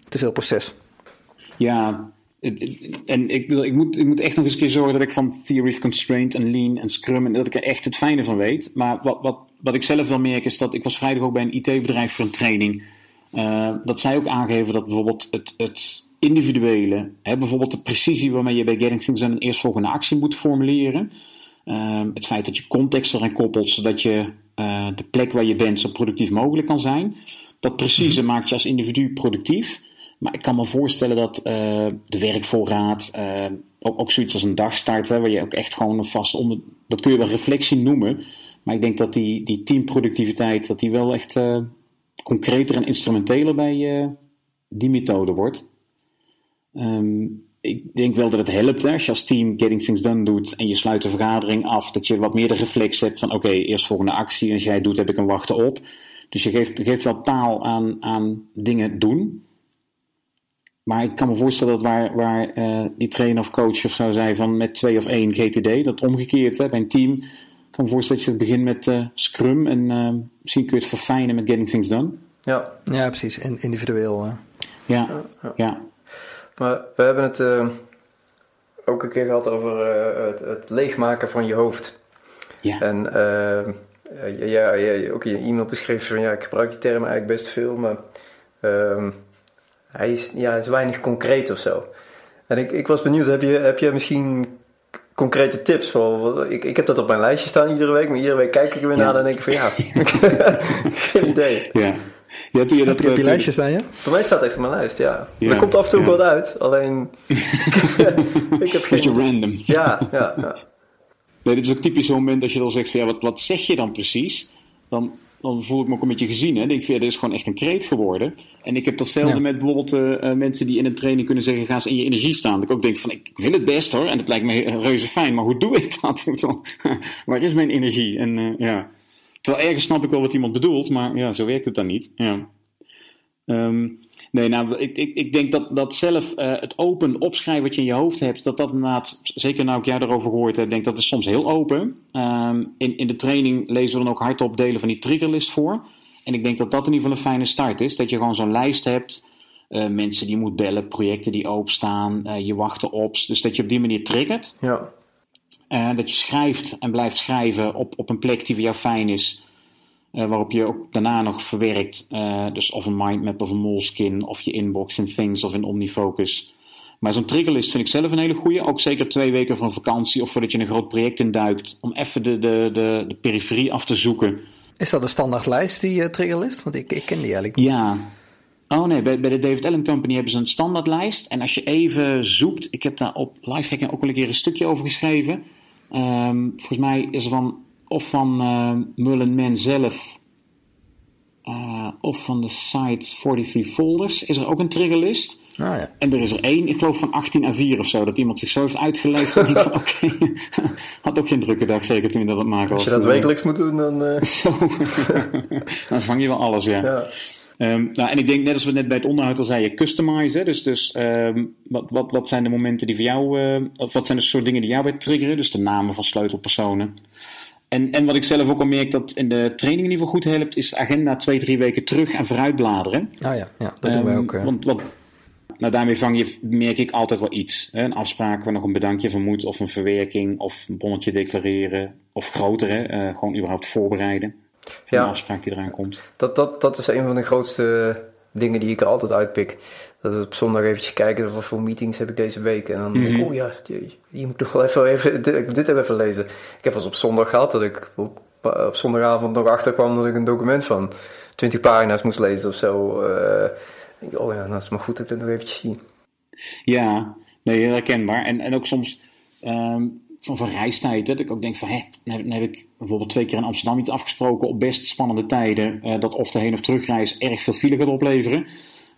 Te veel proces. Ja, en ik, ik, moet, ik moet echt nog eens een keer zorgen dat ik van Theory of Constraint en Lean en Scrum en dat ik er echt het fijne van weet. Maar wat, wat, wat ik zelf wel merk is dat ik was vrijdag ook bij een IT-bedrijf voor een training. Uh, dat zij ook aangeven dat bijvoorbeeld het, het individuele, hè, bijvoorbeeld de precisie waarmee je bij Getting Things een eerstvolgende actie moet formuleren. Uh, het feit dat je context eraan koppelt, zodat je uh, de plek waar je bent zo productief mogelijk kan zijn. Dat precieze mhm. maakt je als individu productief. Maar ik kan me voorstellen dat de werkvoorraad, ook, ook zoiets als een dagstart, hè, waar je ook echt gewoon een vast onder. Dat kun je wel reflectie noemen. Maar ik denk dat die, die teamproductiviteit, dat die wel echt concreter en instrumenteler bij die methode wordt. Um, ik denk wel dat het helpt hè, als je als team Getting Things Done doet en je sluit de vergadering af, dat je wat meer de reflex hebt van oké, eerst volgende actie en als jij doet heb ik een wachten op. Dus je geeft, geeft wel taal aan, aan dingen doen. Maar ik kan me voorstellen dat waar, waar uh, die trainer of coach of zo zei van met twee of één GTD, dat omgekeerd hè, bij een team ik kan me voorstellen dat je het begint met uh, Scrum en uh, misschien kun je het verfijnen met Getting Things Done. Ja, ja precies. individueel. Ja, ja, ja, Maar we hebben het ook een keer gehad over het, het, leegmaken van je hoofd. Ja. En ja, ja, ook in je e-mail beschreef van ja, ik gebruik die term eigenlijk best veel, maar ehm, hij, is, ja, is weinig concreet of zo. En ik, ik was benieuwd, heb je, heb je misschien concrete tips. Voor, ik, ik heb dat op mijn lijstje staan iedere week, maar iedere week kijk ik er weer naar en denk ik van ja, *laughs* *laughs* geen idee. Ja. Je hebt je dat op je eh, lijstje staan, ja? Voor mij staat echt op mijn lijst, ja. ja er komt af en toe ja. wat uit, alleen *laughs* ik heb geen... Beetje random. Ja, ja, ja. Nee, dit is ook typisch zo'n moment als je dan zegt van ja, wat, wat zeg je dan precies? Dan dan voel ik me ook een beetje gezien. Hè? denk, ja, dit is gewoon echt een kreet geworden. En ik heb datzelfde met bijvoorbeeld uh, mensen die in een training kunnen zeggen: ga eens in je energie staan. Dat ik ook denk: van ik wil het best hoor. En het lijkt me reuze fijn, maar hoe doe ik dat? *laughs* *laughs* Waar is mijn energie? En uh, ja. Terwijl ergens snap ik wel wat iemand bedoelt, maar ja, zo werkt het dan niet. Ja. Um, Nee, nou, ik, ik, ik denk dat, dat zelf uh, het open opschrijven wat je in je hoofd hebt, dat dat inderdaad, zeker nou ik jij daarover gehoord heb, denk dat is soms heel open. Um, in, in de training lezen we dan ook hardop delen van die triggerlist voor. En ik denk dat dat in ieder geval een fijne start is. Dat je gewoon zo'n lijst hebt. Uh, mensen die je moet bellen, projecten die openstaan, uh, je wachten op. Dus dat je op die manier triggert. Ja. dat je schrijft en blijft schrijven op, op een plek die voor jou fijn is. Uh, waarop je ook daarna nog verwerkt, uh, dus of een mindmap of een moleskin, of je inbox in Things of in Omnifocus. Maar zo'n triggerlist vind ik zelf een hele goede. Ook zeker twee weken van vakantie of voordat je een groot project induikt. Om even de, de, de, de periferie af te zoeken. Is dat een standaardlijst, die uh, triggerlist? Want ik, ik ken die eigenlijk niet. Ja. Oh nee, bij, bij de David Allen Company hebben ze een standaardlijst. En als je even zoekt, ik heb daar op Lifehacking ook al een keer een stukje over geschreven. Um, volgens mij is er van of van uh, Mullen Man zelf, uh, of van de site 43 Folders, is er ook een triggerlist. Nou ja. En er is er één, ik geloof van 18 à 4 of zo, dat iemand zich zo heeft uitgeleefd. dat ik *laughs* van, oké, *laughs* had ook geen drukke dag, zeker toen je dat aan het maken was. Als je dat wekelijks moet doen, dan... eh, *laughs* Zo. dan vang je wel alles, ja. ja. Ehm, nou, en ik denk, net als we net bij het onderhoud al zeiden, customize. Hè? Dus, dus ehm, wat, wat, wat zijn de momenten die voor jou, eh, of wat zijn de soort dingen die jou bij triggeren? Dus de namen van sleutelpersonen. En, en wat ik zelf ook al merk dat in de training in ieder geval goed helpt, is de agenda twee, drie weken terug en vooruit bladeren. Nou ja, ja dat doen wij Ehm, ook. Want, want nou, daarmee vang je, merk ik altijd wel iets. Hè? Een afspraak waar nog een bedankje voor moet, of een verwerking, of een bonnetje declareren, of groter, hè? Eh, gewoon überhaupt voorbereiden. Voor Ja. een afspraak die eraan komt. Dat, dat, dat is een van de grootste dingen die ik er altijd uitpik. Dat we op zondag eventjes kijken wat voor meetings heb ik deze week. En dan denk ik, Mhm. oh ja, die moet ik nog wel even, even *laughs* dit, dit even lezen. Ik heb eens op zondag gehad dat ik op, op zondagavond nog achter kwam dat ik een document van 20 pagina's moest lezen of zo. Eh, ik oh ja, nou is maar goed dat ik dat nog eventjes zie. Ja, nee, heel herkenbaar. En, en ook soms ehm, van, van reistijd, hè, dat ik ook denk van, hè, dan heb, dan heb ik bijvoorbeeld twee keer in Amsterdam iets afgesproken op best spannende tijden, eh, dat of de heen- of terugreis erg veel file gaat opleveren.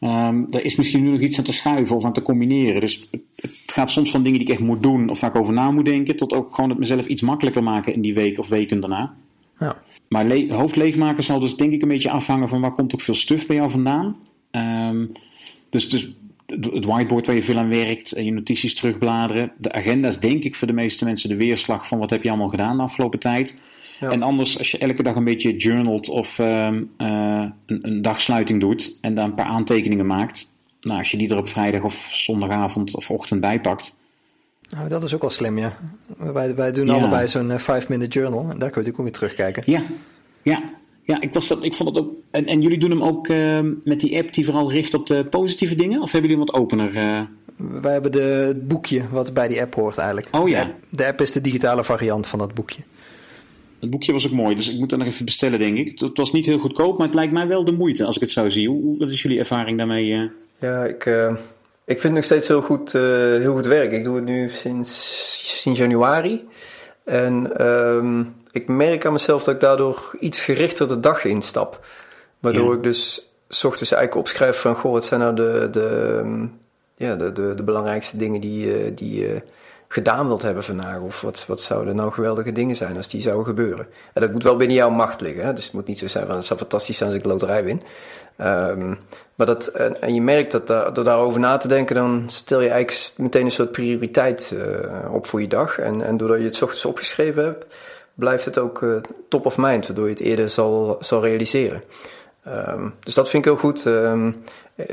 Ehm daar is misschien nu nog iets aan te schuiven of aan te combineren. Dus het, het gaat soms van dingen die ik echt moet doen of waar ik over na moet denken, tot ook gewoon het mezelf iets makkelijker maken in die week of weken daarna. Ja. Maar le- hoofd leegmaken zal dus denk ik een beetje afhangen van waar komt ook veel stuf bij jou vandaan. Ehm, dus, dus het whiteboard waar je veel aan werkt, en je notities terugbladeren. De agenda is denk ik voor de meeste mensen de weerslag van wat heb je allemaal gedaan de afgelopen tijd. Ja. En anders, als je elke dag een beetje journalt of ehm, eh, een, een dagsluiting doet en daar een paar aantekeningen maakt. Nou, als je die er op vrijdag of zondagavond of ochtend bijpakt. Nou, dat is ook wel slim, ja. Wij, wij doen Ja. allebei zo'n 5-minute journal. En daar kun je ook weer terugkijken. Ja, ja. Ja, ik, was dat, ik vond het ook. En, en jullie doen hem ook ehm, met die app die vooral richt op de positieve dingen? Of hebben jullie hem wat opener? eh? Wij hebben de, het boekje wat bij die app hoort eigenlijk. Oh ja. De app, de app is de digitale variant van dat boekje. Het boekje was ook mooi, dus ik moet dat nog even bestellen, denk ik. Het, was niet heel goedkoop, maar het lijkt mij wel de moeite als ik het zo zie. Hoe, wat is jullie ervaring daarmee? eh? Ja, ik, eh, ik vind het nog steeds heel goed, eh, heel goed werk. Ik doe het nu sinds, sinds januari. En ehm, ik merk aan mezelf dat ik daardoor iets gerichter de dag instap. Waardoor Ja. ik dus s ochtends eigenlijk opschrijf van... Goh, wat zijn nou de, de, ehm, ja, de, de, de belangrijkste dingen die, die gedaan wilt hebben vandaag? Of wat, wat zouden nou geweldige dingen zijn als die zouden gebeuren? En dat moet wel binnen jouw macht liggen. Hè? Dus het moet niet zo zijn van... Het zou fantastisch zijn als ik de loterij win. Ehm, maar dat, en, je merkt dat door daarover na te denken, dan stel je eigenlijk meteen een soort prioriteit eh, op voor je dag. En, en doordat je het ochtends opgeschreven hebt, blijft het ook eh, top of mind, waardoor je het eerder zal, zal realiseren. Ehm, dus dat vind ik heel goed. Ehm, eh,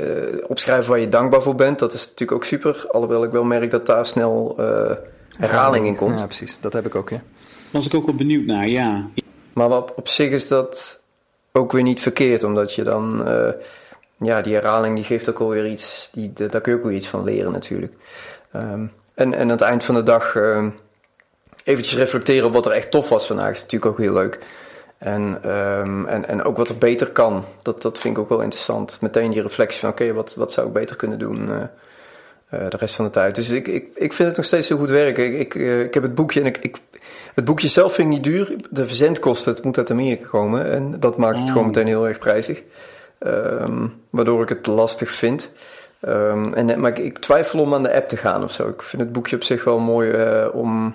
opschrijven waar je dankbaar voor bent, dat is natuurlijk ook super. Alhoewel ik wel merk dat daar snel eh, herhaling in komt. Ja, precies. Dat heb ik ook, ja. was ik ook wel benieuwd naar, ja. Maar op, op zich is dat ook weer niet verkeerd, omdat je dan, eh, ja, die herhaling die geeft ook alweer iets, die, de- daar kun je ook weer iets van leren natuurlijk. Ehm, en, en aan het eind van de dag ehm eventjes reflecteren op wat er echt tof was vandaag is natuurlijk ook heel leuk. En, ehm, en, en ook wat er beter kan, dat, dat vind ik ook wel interessant. Meteen die reflectie van, oké, wat, wat zou ik beter kunnen doen eh, eh, de rest van de tijd. Dus ik, ik, ik vind het nog steeds heel goed werken. Ik, ik, eh, ik heb het boekje en ik, ik, het boekje zelf vind ik niet duur. De verzendkosten, het moet uit Amerika komen. En dat maakt het Oh. gewoon meteen heel erg prijzig. Ehm, waardoor ik het lastig vind. Ehm, en, maar ik, ik twijfel om aan de app te gaan of zo. Ik vind het boekje op zich wel mooi om,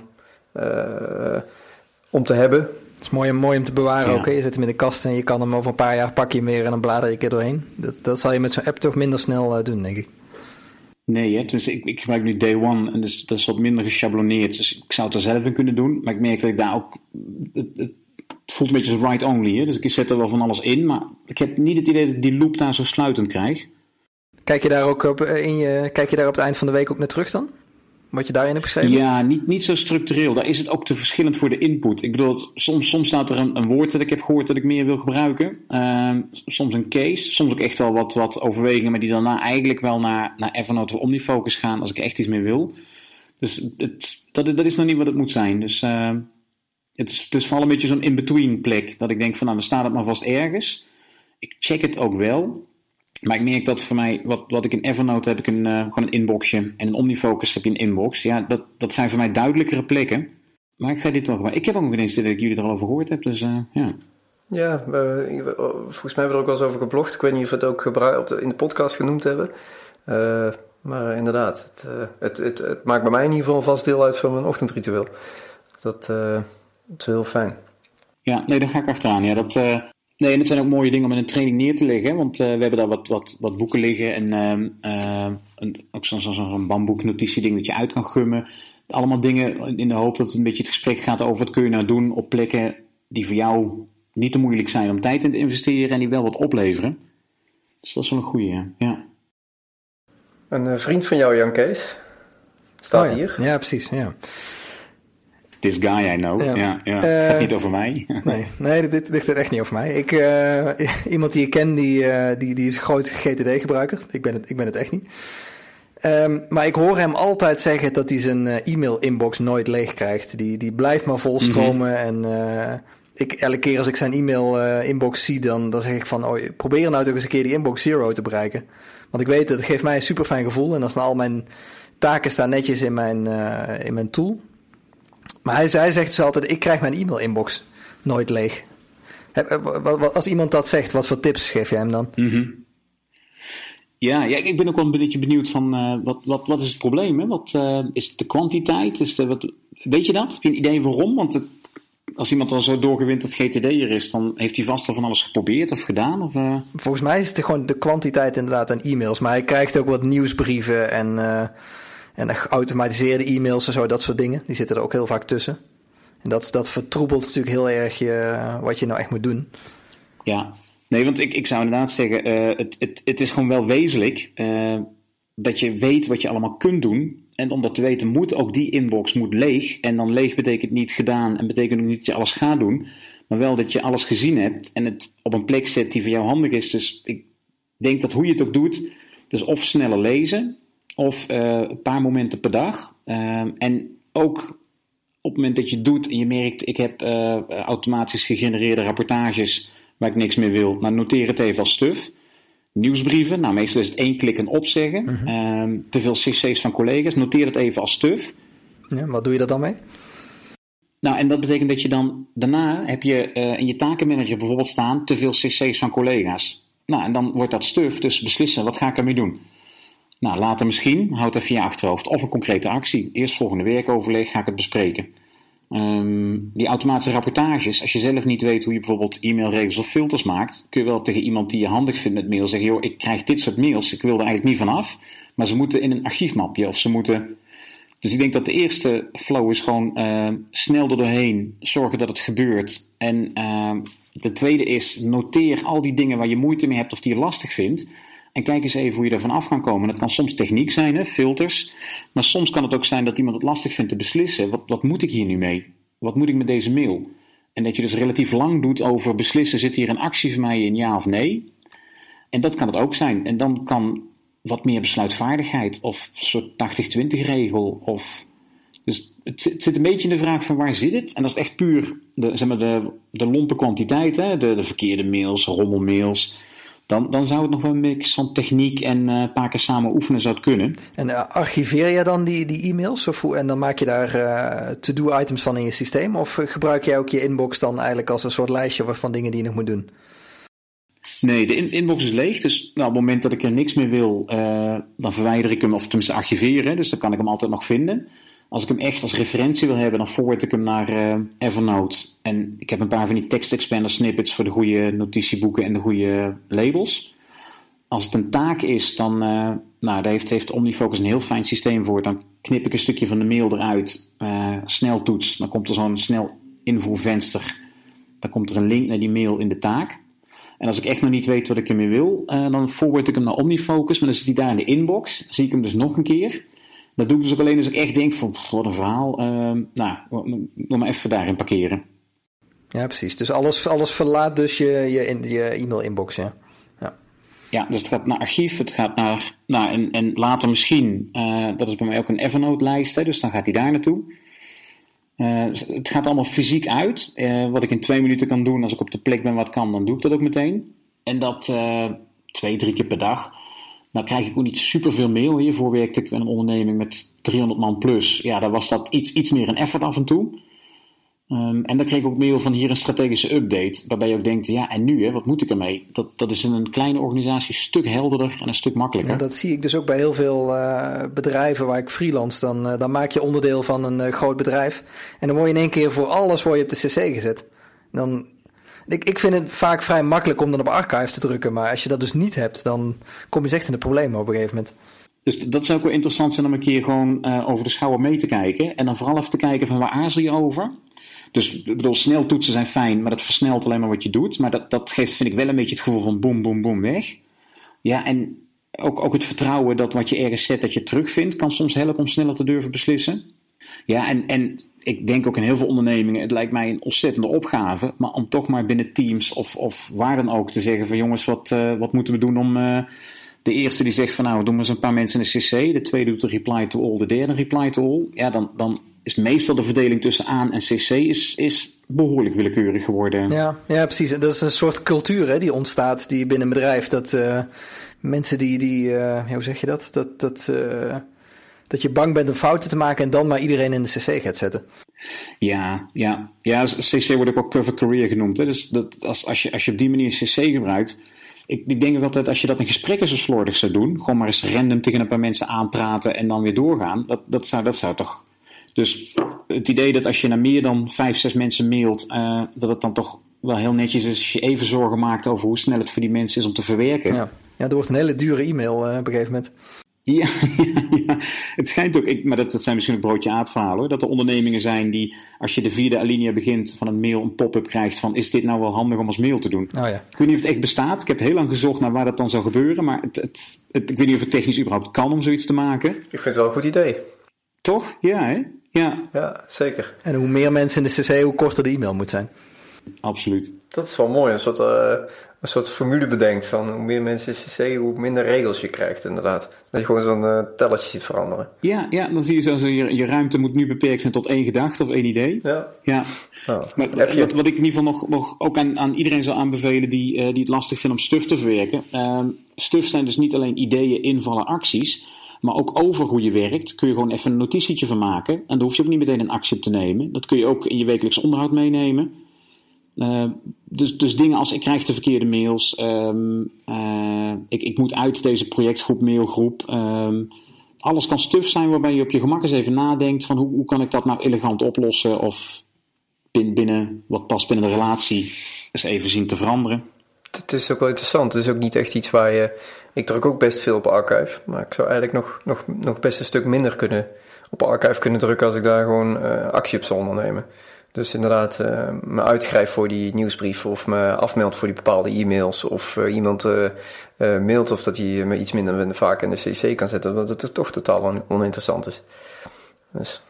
om te hebben. Het is mooi, mooi om te bewaren Ja. ook. hè. Je zet hem in de kast en je kan hem over een paar jaar pak je hem weer en dan blader je een keer doorheen. Dat, dat zal je met zo'n app toch minder snel eh, doen, denk ik. Nee, hè? Dus ik, ik gebruik nu Day One en dus, dat is wat minder geschabloneerd. Dus ik zou het er zelf in kunnen doen. Maar ik merk dat ik daar ook... Het, het, het voelt een beetje als write-only. Hè? Dus ik zet er wel van alles in. Maar ik heb niet het idee dat ik die loop daar zo sluitend krijg. Kijk je daar ook op, eh, in je, kijk je daar op het eind van de week ook naar terug dan? Wat je daarin hebt geschreven? Ja, niet, niet zo structureel. Daar is het ook te verschillend voor de input. Ik bedoel, soms, soms staat er een, een woord dat ik heb gehoord dat ik meer wil gebruiken. Ehm, soms een case. Soms ook echt wel wat, wat overwegingen, maar die daarna eigenlijk wel naar, naar Evernote of Omnifocus gaan als ik echt iets meer wil. Dus het, dat, dat is nog niet wat het moet zijn. Dus ehm, het, is, het is vooral een beetje zo'n in-between plek. Dat ik denk van nou, dan staat het maar vast ergens. Ik check het ook wel. Maar ik merk dat voor mij, wat, wat ik in Evernote heb, ik een, eh, gewoon een inboxje. En in Omnifocus heb je een inbox. Ja, dat, dat zijn voor mij duidelijkere plekken. Maar ik ga dit wel gebruiken. Ik heb ook nog eens dat ik jullie er al over gehoord heb. Dus eh, ja. Ja, we- volgens mij hebben we er ook wel eens over geblogd. Ik weet niet of we het ook op de, in de podcast genoemd hebben. Eh, Maar inderdaad, het, het, het, het, maakt bij mij in ieder geval vast deel uit van mijn ochtendritueel. Dat, dat is heel fijn. Ja, nee, daar ga ik achteraan. Ja, dat, nee, en het zijn ook mooie dingen om in een training neer te leggen. Want we hebben daar wat, wat, wat boeken liggen en ehm, een, ook zo'n zo, zo bamboeknotitie ding dat je uit kan gummen. Allemaal dingen in de hoop dat het een beetje het gesprek gaat over wat kun je nou doen op plekken die voor jou niet te moeilijk zijn om tijd in te investeren en die wel wat opleveren. Dus dat is wel een goede, ja. Een uh, vriend van jou, Jan Kees, staat oh, ja. hier. Ja, precies, ja. This guy I know, ja. ja, ja. Uh, niet over mij. *laughs* nee, nee dit, ligt er echt niet over mij. Ik, uh, *laughs* iemand die ik ken, die, uh, die, die is een groot GTD-gebruiker. Ik, ben het, ik ben het echt niet. Um, maar ik hoor hem altijd zeggen dat hij zijn e-mail-inbox nooit leeg krijgt. Die, die blijft maar volstromen mm -hmm. en ik, elke keer als ik zijn e-mail-inbox zie, dan, dan zeg ik van, oh, probeer nou toch eens een keer die inbox zero te bereiken. Want ik weet, dat het geeft mij een super fijn gevoel. En als dan al mijn taken staan netjes in mijn, in mijn tool. Maar hij, hij zegt dus altijd, ik krijg mijn e-mail-inbox nooit leeg. Als iemand dat zegt, wat voor tips geef jij hem dan? Mm -hmm. Ja, ja, ik ben ook wel een beetje benieuwd van uh, wat, wat, wat is het probleem? Hè? Wat, uh, is het de kwantiteit? Is de, wat, weet je dat? Heb je een idee waarom? Want het, als iemand al zo doorgewinterd GTD'er is, dan heeft hij vast al van alles geprobeerd of gedaan? Of, uh... Volgens mij is het gewoon de kwantiteit inderdaad aan e-mails. Maar hij krijgt ook wat nieuwsbrieven en, en geautomatiseerde e-mails en zo, dat soort dingen. Die zitten er ook heel vaak tussen. En dat, dat vertroebelt natuurlijk heel erg je, wat je nou echt moet doen. Ja, nee, want ik, ik zou inderdaad zeggen, uh, het, het, het is gewoon wel wezenlijk dat je weet wat je allemaal kunt doen. En om dat te weten moet ook die inbox moet leeg. En dan leeg betekent niet gedaan en betekent ook niet dat je alles gaat doen. Maar wel dat je alles gezien hebt en het op een plek zet die voor jou handig is. Dus ik denk dat hoe je het ook doet, dus of sneller lezen of uh, een paar momenten per dag. Uh, en ook op het moment dat je het doet en je merkt, ik heb uh, automatisch gegenereerde rapportages waar ik niks meer wil. Nou, noteer het even als stuf nieuwsbrieven. Nou, meestal is het één klik en opzeggen. Mm -hmm. te veel cc's van collega's. Noteer het even als stuf. Ja, wat doe je er dan mee? Nou, en dat betekent dat je dan daarna heb je uh, in je takenmanager bijvoorbeeld staan te veel cc's van collega's. Nou, en dan wordt dat stuf, dus beslissen, wat ga ik ermee doen? Nou, later misschien, houd even je achterhoofd. Of een concrete actie. Eerst volgende werkoverleg ga ik het bespreken. Um, die automatische rapportages, als je zelf niet weet hoe je bijvoorbeeld e-mailregels of filters maakt, kun je wel tegen iemand die je handig vindt met mail zeggen: joh, ik krijg dit soort mails, ik wil er eigenlijk niet vanaf, maar ze moeten in een archiefmapje of ze moeten. Dus ik denk dat de eerste flow is gewoon uh, snel er doorheen, zorgen dat het gebeurt. En uh, de tweede is noteer al die dingen waar je moeite mee hebt of die je lastig vindt. En kijk eens even hoe je er vanaf kan komen. Dat kan soms techniek zijn, hè, filters. Maar soms kan het ook zijn dat iemand het lastig vindt te beslissen. Wat, wat moet ik hier nu mee? Wat moet ik met deze mail? En dat je dus relatief lang doet over beslissen: zit hier een actie voor mij in ja of nee? En dat kan het ook zijn. En dan kan wat meer besluitvaardigheid of een soort 80-20 regel. Of... Dus het, het, zit een beetje in de vraag van waar zit het? En dat is echt puur de, zeg maar de, de lompe kwantiteit, hè? De, de verkeerde mails, rommelmails dan, dan zou het nog wel een mix van techniek en een paar keer samen oefenen zou het kunnen. En uh, archiveer je dan die, die e-mails of, en dan maak je daar uh, to-do-items van in je systeem? Of gebruik jij ook je inbox dan eigenlijk als een soort lijstje van dingen die je nog moet doen? Nee, de in inbox is leeg. Dus nou, op het moment dat ik er niks meer wil, dan verwijder ik hem of tenminste archiveren. Dus dan kan ik hem altijd nog vinden. Als ik hem echt als referentie wil hebben, dan forward ik hem naar uh, Evernote. En ik heb een paar van die text expander snippets voor de goede notitieboeken en de goede labels. Als het een taak is, dan uh, nou, daar heeft, heeft OmniFocus een heel fijn systeem voor. Dan knip ik een stukje van de mail eruit, uh, sneltoets. Dan komt er zo'n snel invoervenster. Dan komt er een link naar die mail in de taak. En als ik echt nog niet weet wat ik ermee wil, dan forward ik hem naar OmniFocus. Maar dan zit hij daar in de inbox. zie ik hem dus nog een keer. Dat doe ik dus ook alleen als ik echt denk van, wat een verhaal. Uh, nou, nog maar even daarin parkeren. Ja, precies. Dus alles, alles verlaat dus je, je, je e-mail-inbox, ja. ja. Ja, dus het gaat naar archief, het gaat naar, nou, en, en later misschien, uh, dat is bij mij ook een Evernote-lijst, dus dan gaat hij daar naartoe. Uh, het gaat allemaal fysiek uit. Uh, wat ik in twee minuten kan doen, als ik op de plek ben wat kan, dan doe ik dat ook meteen. En dat twee, drie keer per dag. Nou krijg ik ook niet superveel mail. Hiervoor werkte ik met een onderneming met 300 man plus. Ja, daar was dat iets, iets meer een effort af en toe. Ehm, en dan kreeg ik ook mail van hier een strategische update. Waarbij je ook denkt, ja en nu, hè, wat moet ik ermee? Dat, dat is in een kleine organisatie een stuk helderder en een stuk makkelijker. Dat zie ik dus ook bij heel veel uh, bedrijven waar ik freelance. Dan, uh, dan maak je onderdeel van een uh, groot bedrijf. En dan word je in één keer voor alles voor je op de cc gezet. Dan, ik, ik vind het vaak vrij makkelijk om dan op archive te drukken. Maar als je dat dus niet hebt, dan kom je echt in de problemen op een gegeven moment. Dus dat zou ook wel interessant zijn om een keer gewoon over de schouder mee te kijken. En dan vooral even te kijken van waar aarzel je over? Dus ik bedoel, snel toetsen zijn fijn, maar dat versnelt alleen maar wat je doet. Maar dat, dat geeft, vind ik, wel een beetje het gevoel van boem, boem, boem, weg. Ja, en ook, ook het vertrouwen dat wat je ergens zet, dat je terugvindt, kan soms helpen om sneller te durven beslissen. Ja, en, en ik denk ook in heel veel ondernemingen, het lijkt mij een ontzettende opgave, maar om toch maar binnen teams of, of waar dan ook te zeggen van jongens, wat, uh, wat moeten we doen om... Uh, de eerste die zegt van nou, doen we eens een paar mensen in de CC. De tweede doet de reply to all. De derde reply to all. Ja, dan, dan is meestal de verdeling tussen aan en cc is, is behoorlijk willekeurig geworden. Ja, ja, precies. Dat is een soort cultuur hè, die ontstaat die binnen een bedrijf. Dat uh, mensen die, die hoe zeg je dat? Dat, dat, dat je bang bent om fouten te maken en dan maar iedereen in de cc gaat zetten. Ja, ja. ja cc wordt ook wel cover career genoemd. Hè? Dus dat, als, als, je, als je op die manier cc gebruikt... Ik, ik denk ook altijd, als je dat in gesprekken zo slordig zou doen... gewoon maar eens random tegen een paar mensen aanpraten en dan weer doorgaan... dat, dat, zou, dat zou toch dus het idee dat als je naar meer dan vijf, zes mensen mailt, uh, dat het dan toch wel heel netjes is als je even zorgen maakt over hoe snel het voor die mensen is om te verwerken. Ja, ja er wordt een hele dure e-mail uh, op een gegeven moment. Ja, *laughs* ja, ja, het schijnt ook, ik, maar dat, dat zijn misschien een broodje aapverhalen hoor, dat er ondernemingen zijn die, als je de vierde alinea begint van een mail, een pop-up krijgt van, is dit nou wel handig om als mail te doen? Oh ja. Ik weet niet of het echt bestaat, ik heb heel lang gezocht naar waar dat dan zou gebeuren, maar het, het, het, ik weet niet of het technisch überhaupt kan om zoiets te maken. Ik vind het wel een goed idee. Toch? Ja, hè? Ja. ja, zeker. En hoe meer mensen in de cc, hoe korter de e-mail moet zijn. Absoluut. Dat is wel mooi, een soort, uh, een soort formule bedenkt van hoe meer mensen cc, hoe minder regels je krijgt inderdaad. Dat je gewoon zo'n uh, telletje ziet veranderen. Ja, ja dan zie je zo, zo je, je ruimte moet nu beperkt zijn tot één gedachte of één idee. Ja. ja. Oh, maar wat, wat, ik in ieder geval nog, nog ook aan, aan iedereen zou aanbevelen die, uh, die het lastig vindt om stuf te verwerken. Ehm, stuf zijn dus niet alleen ideeën, invallen, acties. Maar ook over hoe je werkt kun je gewoon even een notitietje van maken. En dan hoef je ook niet meteen een actie op te nemen. Dat kun je ook in je wekelijks onderhoud meenemen. Uh, dus, dus dingen als ik krijg de verkeerde mails. Um, uh, ik, ik moet uit deze projectgroep, mailgroep. Um, alles kan stuf zijn waarbij je op je gemak eens even nadenkt van hoe, hoe kan ik dat nou elegant oplossen. Of binnen, wat past binnen de relatie eens even zien te veranderen. Het is ook wel interessant. Het is ook niet echt iets waar je ik druk ook best veel op archive, maar ik zou eigenlijk nog, nog, nog best een stuk minder kunnen op archive kunnen drukken als ik daar gewoon uh, actie op zou ondernemen. Dus inderdaad, uh, me uitschrijf voor die nieuwsbrief of me afmeld voor die bepaalde e-mails. Of uh, iemand mailt of dat hij me iets minder vaak in de CC kan zetten, omdat het toch totaal on oninteressant is. Dus.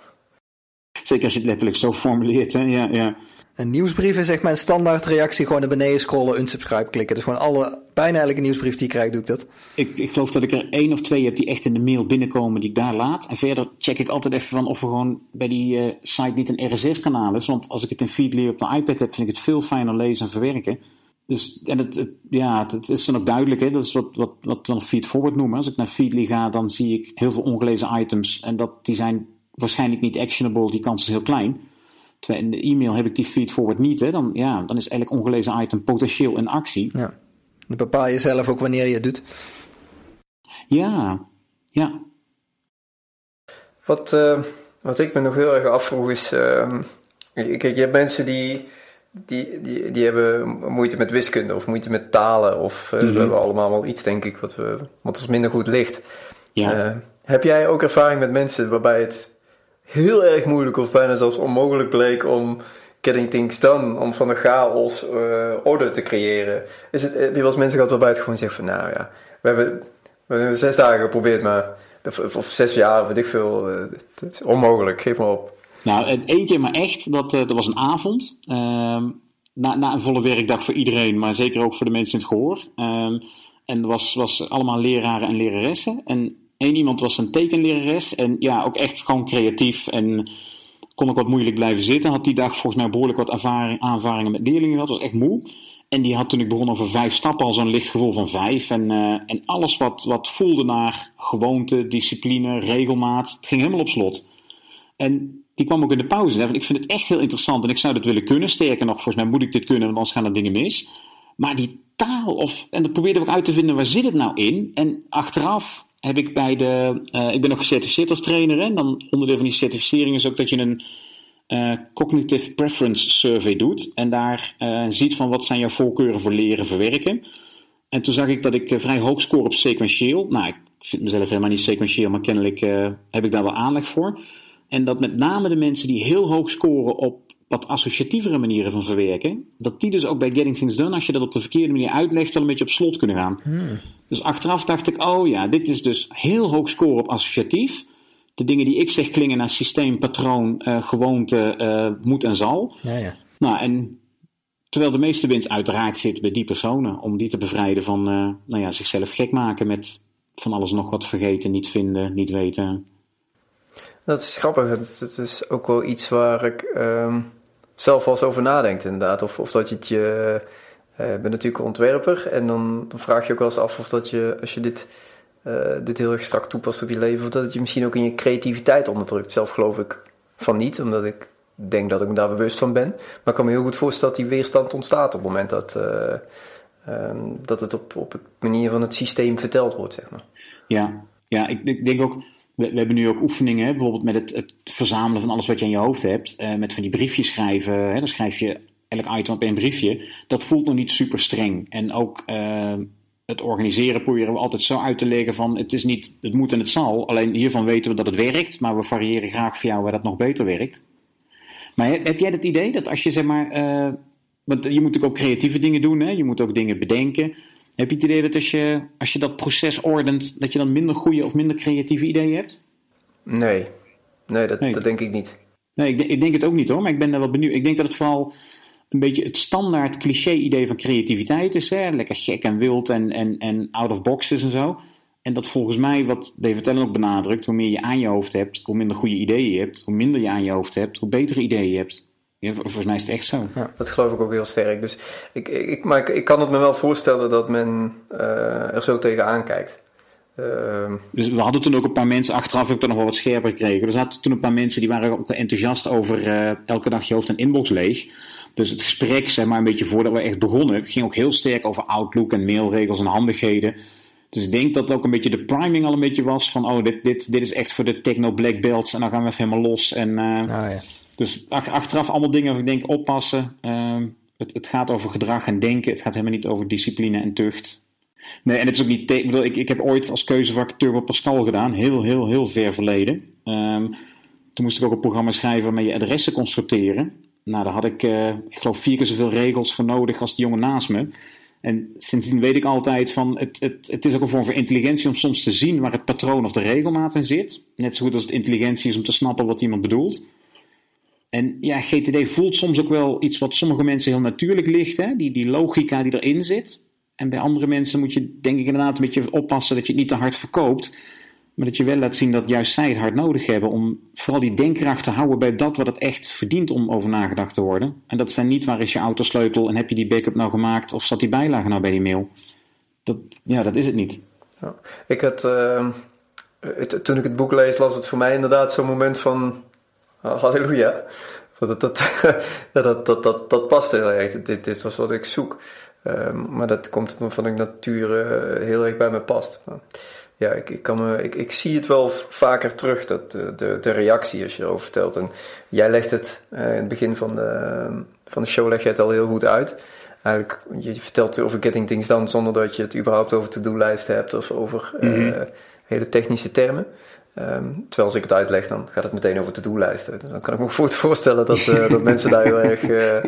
Zeker als je het letterlijk zo formuleert, hè? Ja, ja. Een nieuwsbrief is echt mijn standaard reactie. Gewoon naar beneden scrollen, unsubscribe klikken. Dus gewoon alle, bijna elke nieuwsbrief die ik krijg, doe ik dat. Ik, ik geloof dat ik er één of twee heb die echt in de mail binnenkomen die ik daar laat. En verder check ik altijd even van of er gewoon bij die uh, site niet een RSS-kanaal is. Want als ik het in Feedly op mijn iPad heb, vind ik het veel fijner lezen en verwerken. Dus, en het, ja, het, het, is dan ook duidelijk, hè? dat is wat, wat, wat we dan feed-forward noemen. Als ik naar Feedly ga, dan zie ik heel veel ongelezen items. En dat, die zijn waarschijnlijk niet actionable, die kans is heel klein. Terwijl in de e-mail heb ik die feed forward niet. Hè? Dan, ja, dan is elk ongelezen item potentieel in actie. Ja. Dan bepaal je zelf ook wanneer je het doet. Ja, ja. Wat, uh, wat ik me nog heel erg afvroeg is... Uh, kijk, je hebt mensen die, die, die, die hebben moeite met wiskunde of moeite met talen. Of uh, mm -hmm. we hebben allemaal wel iets, denk ik, wat, we, wat ons minder goed ligt. Ja. heb jij ook ervaring met mensen waarbij het heel erg moeilijk of bijna zelfs onmogelijk bleek om getting things done, om van de chaos uh, orde te creëren. Is het, heb je wel eens mensen het gewoon zegt van nou ja, we hebben, we hebben zes dagen geprobeerd, maar of, of zes jaar, weet ik veel, uh, het is onmogelijk, geef maar op. Nou, één keer maar echt, dat, uh, dat was een avond. Uh, na, na een volle werkdag voor iedereen, maar zeker ook voor de mensen in het gehoor. Uh, en was, was allemaal leraren en leraressen. En Eén iemand was een tekenlerares en ja, ook echt gewoon creatief en kon ook wat moeilijk blijven zitten. Had die dag volgens mij behoorlijk wat ervaring, aanvaringen met leerlingen gehad, was echt moe. En die had toen ik begon over vijf stappen al zo'n licht gevoel van vijf. En, uh, en alles wat, wat voelde naar gewoonte, discipline, regelmaat, het ging helemaal op slot. En die kwam ook in de pauze. Hè, ik vind het echt heel interessant en ik zou dat willen kunnen. Sterker nog, volgens mij moet ik dit kunnen, want anders gaan er dingen mis. Maar die taal, of, en dan probeerde ik uit te vinden, waar zit het nou in? En achteraf heb ik bij de, uh, ik ben nog gecertificeerd als trainer. En dan onderdeel van die certificering is ook dat je een uh, cognitive preference survey doet. En daar uh, ziet van wat zijn jouw voorkeuren voor leren verwerken. En toen zag ik dat ik vrij hoog score op sequentieel. Nou, ik vind mezelf helemaal niet sequentieel, maar kennelijk heb ik daar wel aanleg voor. En dat met name de mensen die heel hoog scoren op wat associatievere manieren van verwerken, dat die dus ook bij Getting Things Done, als je dat op de verkeerde manier uitlegt, wel een beetje op slot kunnen gaan. Hmm. Dus achteraf dacht ik, oh ja, dit is dus heel hoog scoren op associatief. De dingen die ik zeg klingen naar systeem, patroon, uh, gewoonte, uh, moet en zal. Ja, ja. Nou, en terwijl de meeste winst uiteraard zit bij die personen, om die te bevrijden van uh, nou ja, zichzelf gek maken met van alles nog wat vergeten, niet vinden, niet weten. Dat is grappig. Het, is ook wel iets waar ik um, zelf eens over nadenk, inderdaad. Of, of dat je het je. Uh, bent natuurlijk ontwerper en dan, vraag je ook wel eens af of dat je, als je dit, uh, dit heel erg strak toepast op je leven, of dat het je misschien ook in je creativiteit onderdrukt. Zelf geloof ik van niet, omdat ik denk dat ik me daar bewust van ben. Maar ik kan me heel goed voorstellen dat die weerstand ontstaat op het moment dat, uh, um, dat het op, op de manier van het systeem verteld wordt, zeg maar. Ja, ja ik, ik denk ook we, hebben nu ook oefeningen, bijvoorbeeld met het, het, verzamelen van alles wat je in je hoofd hebt. Uh, met van die briefjes schrijven. Hè, dan schrijf je elk item op één briefje. Dat voelt nog niet super streng. En ook uh, het organiseren proberen we altijd zo uit te leggen van het is niet, het moet en het zal. Alleen hiervan weten we dat het werkt, maar we variëren graag voor jou waar dat nog beter werkt. Maar heb jij het idee dat als je zeg maar, uh, want je moet natuurlijk ook creatieve dingen doen, hè? je moet ook dingen bedenken. Heb je het idee dat als je, als je dat proces ordent, dat je dan minder goede of minder creatieve ideeën hebt? Nee, nee, dat, dat denk ik niet. Nee, ik, ik, denk het ook niet hoor, maar ik ben daar wel benieuwd. Ik denk dat het vooral een beetje het standaard cliché-idee van creativiteit is. Hè? Lekker gek en wild en, en, en out of boxes en zo. En dat volgens mij, wat David Allen ook benadrukt, hoe meer je aan je hoofd hebt, hoe minder goede ideeën je hebt, hoe minder je aan je hoofd hebt, hoe betere ideeën je hebt. Ja, volgens mij is het echt zo. Ja, dat geloof ik ook heel sterk. Dus ik, ik, maar ik, ik kan het me wel voorstellen dat men uh, er zo tegenaan kijkt. Uh, dus we hadden toen ook een paar mensen, achteraf heb ik nog wel wat scherper gekregen. Dus we hadden toen een paar mensen die waren ook enthousiast over uh, elke dag je hoofd en inbox leeg. Dus het gesprek, zeg maar, een beetje voordat we echt begonnen, ging ook heel sterk over Outlook en mailregels en handigheden. Dus ik denk dat ook een beetje de priming al een beetje was van, oh, dit, dit, dit is echt voor de techno black belts en dan gaan we even helemaal los. En, uh, oh, ja. Dus achteraf allemaal dingen waar ik denk oppassen. Uh, het, het, gaat over gedrag en denken. Het gaat helemaal niet over discipline en tucht. Nee, en het is ook niet. Ik, ik, ik heb ooit als keuzevak Turbo Pascal gedaan. Heel, heel, heel ver verleden. Um, toen moest ik ook een programma schrijven waarmee je adressen kon sorteren. Nou, daar had ik, uh, ik geloof, vier keer zoveel regels voor nodig als de jongen naast me. En sindsdien weet ik altijd van, het, het, het is ook een vorm van intelligentie om soms te zien waar het patroon of de regelmaat in zit. Net zo goed als het intelligentie is om te snappen wat iemand bedoelt. En ja, GTD voelt soms ook wel iets wat sommige mensen heel natuurlijk ligt, hè? Die, die logica die erin zit. En bij andere mensen moet je denk ik inderdaad een beetje oppassen dat je het niet te hard verkoopt. Maar dat je wel laat zien dat juist zij het hard nodig hebben om vooral die denkkracht te houden bij dat wat het echt verdient om over nagedacht te worden. En dat zijn niet waar is je autosleutel en heb je die backup nou gemaakt of zat die bijlage nou bij die mail. Dat, ja, dat is het niet. Ik had, uh, het, toen ik het boek lees, las het voor mij inderdaad zo'n moment van halleluja. Dat, dat, *laughs* dat, dat, dat, dat past heel erg. Dit, dit was wat ik zoek. Um, maar dat komt van de natuur uh, heel erg bij me past. Ja, ik, ik, kan me, ik, ik zie het wel vaker terug, dat, de, de reactie als je erover vertelt. En jij legt het uh, in het begin van de, van de show leg je het al heel goed uit. Eigenlijk, je vertelt over getting things done zonder dat je het überhaupt over to-do-lijsten hebt of over mm -hmm. uh, hele technische termen. Um, terwijl als ik het uitleg, dan gaat het meteen over to-do-lijsten. Dan kan ik me goed voorstellen dat, uh, dat *laughs* mensen daar heel erg... Uh,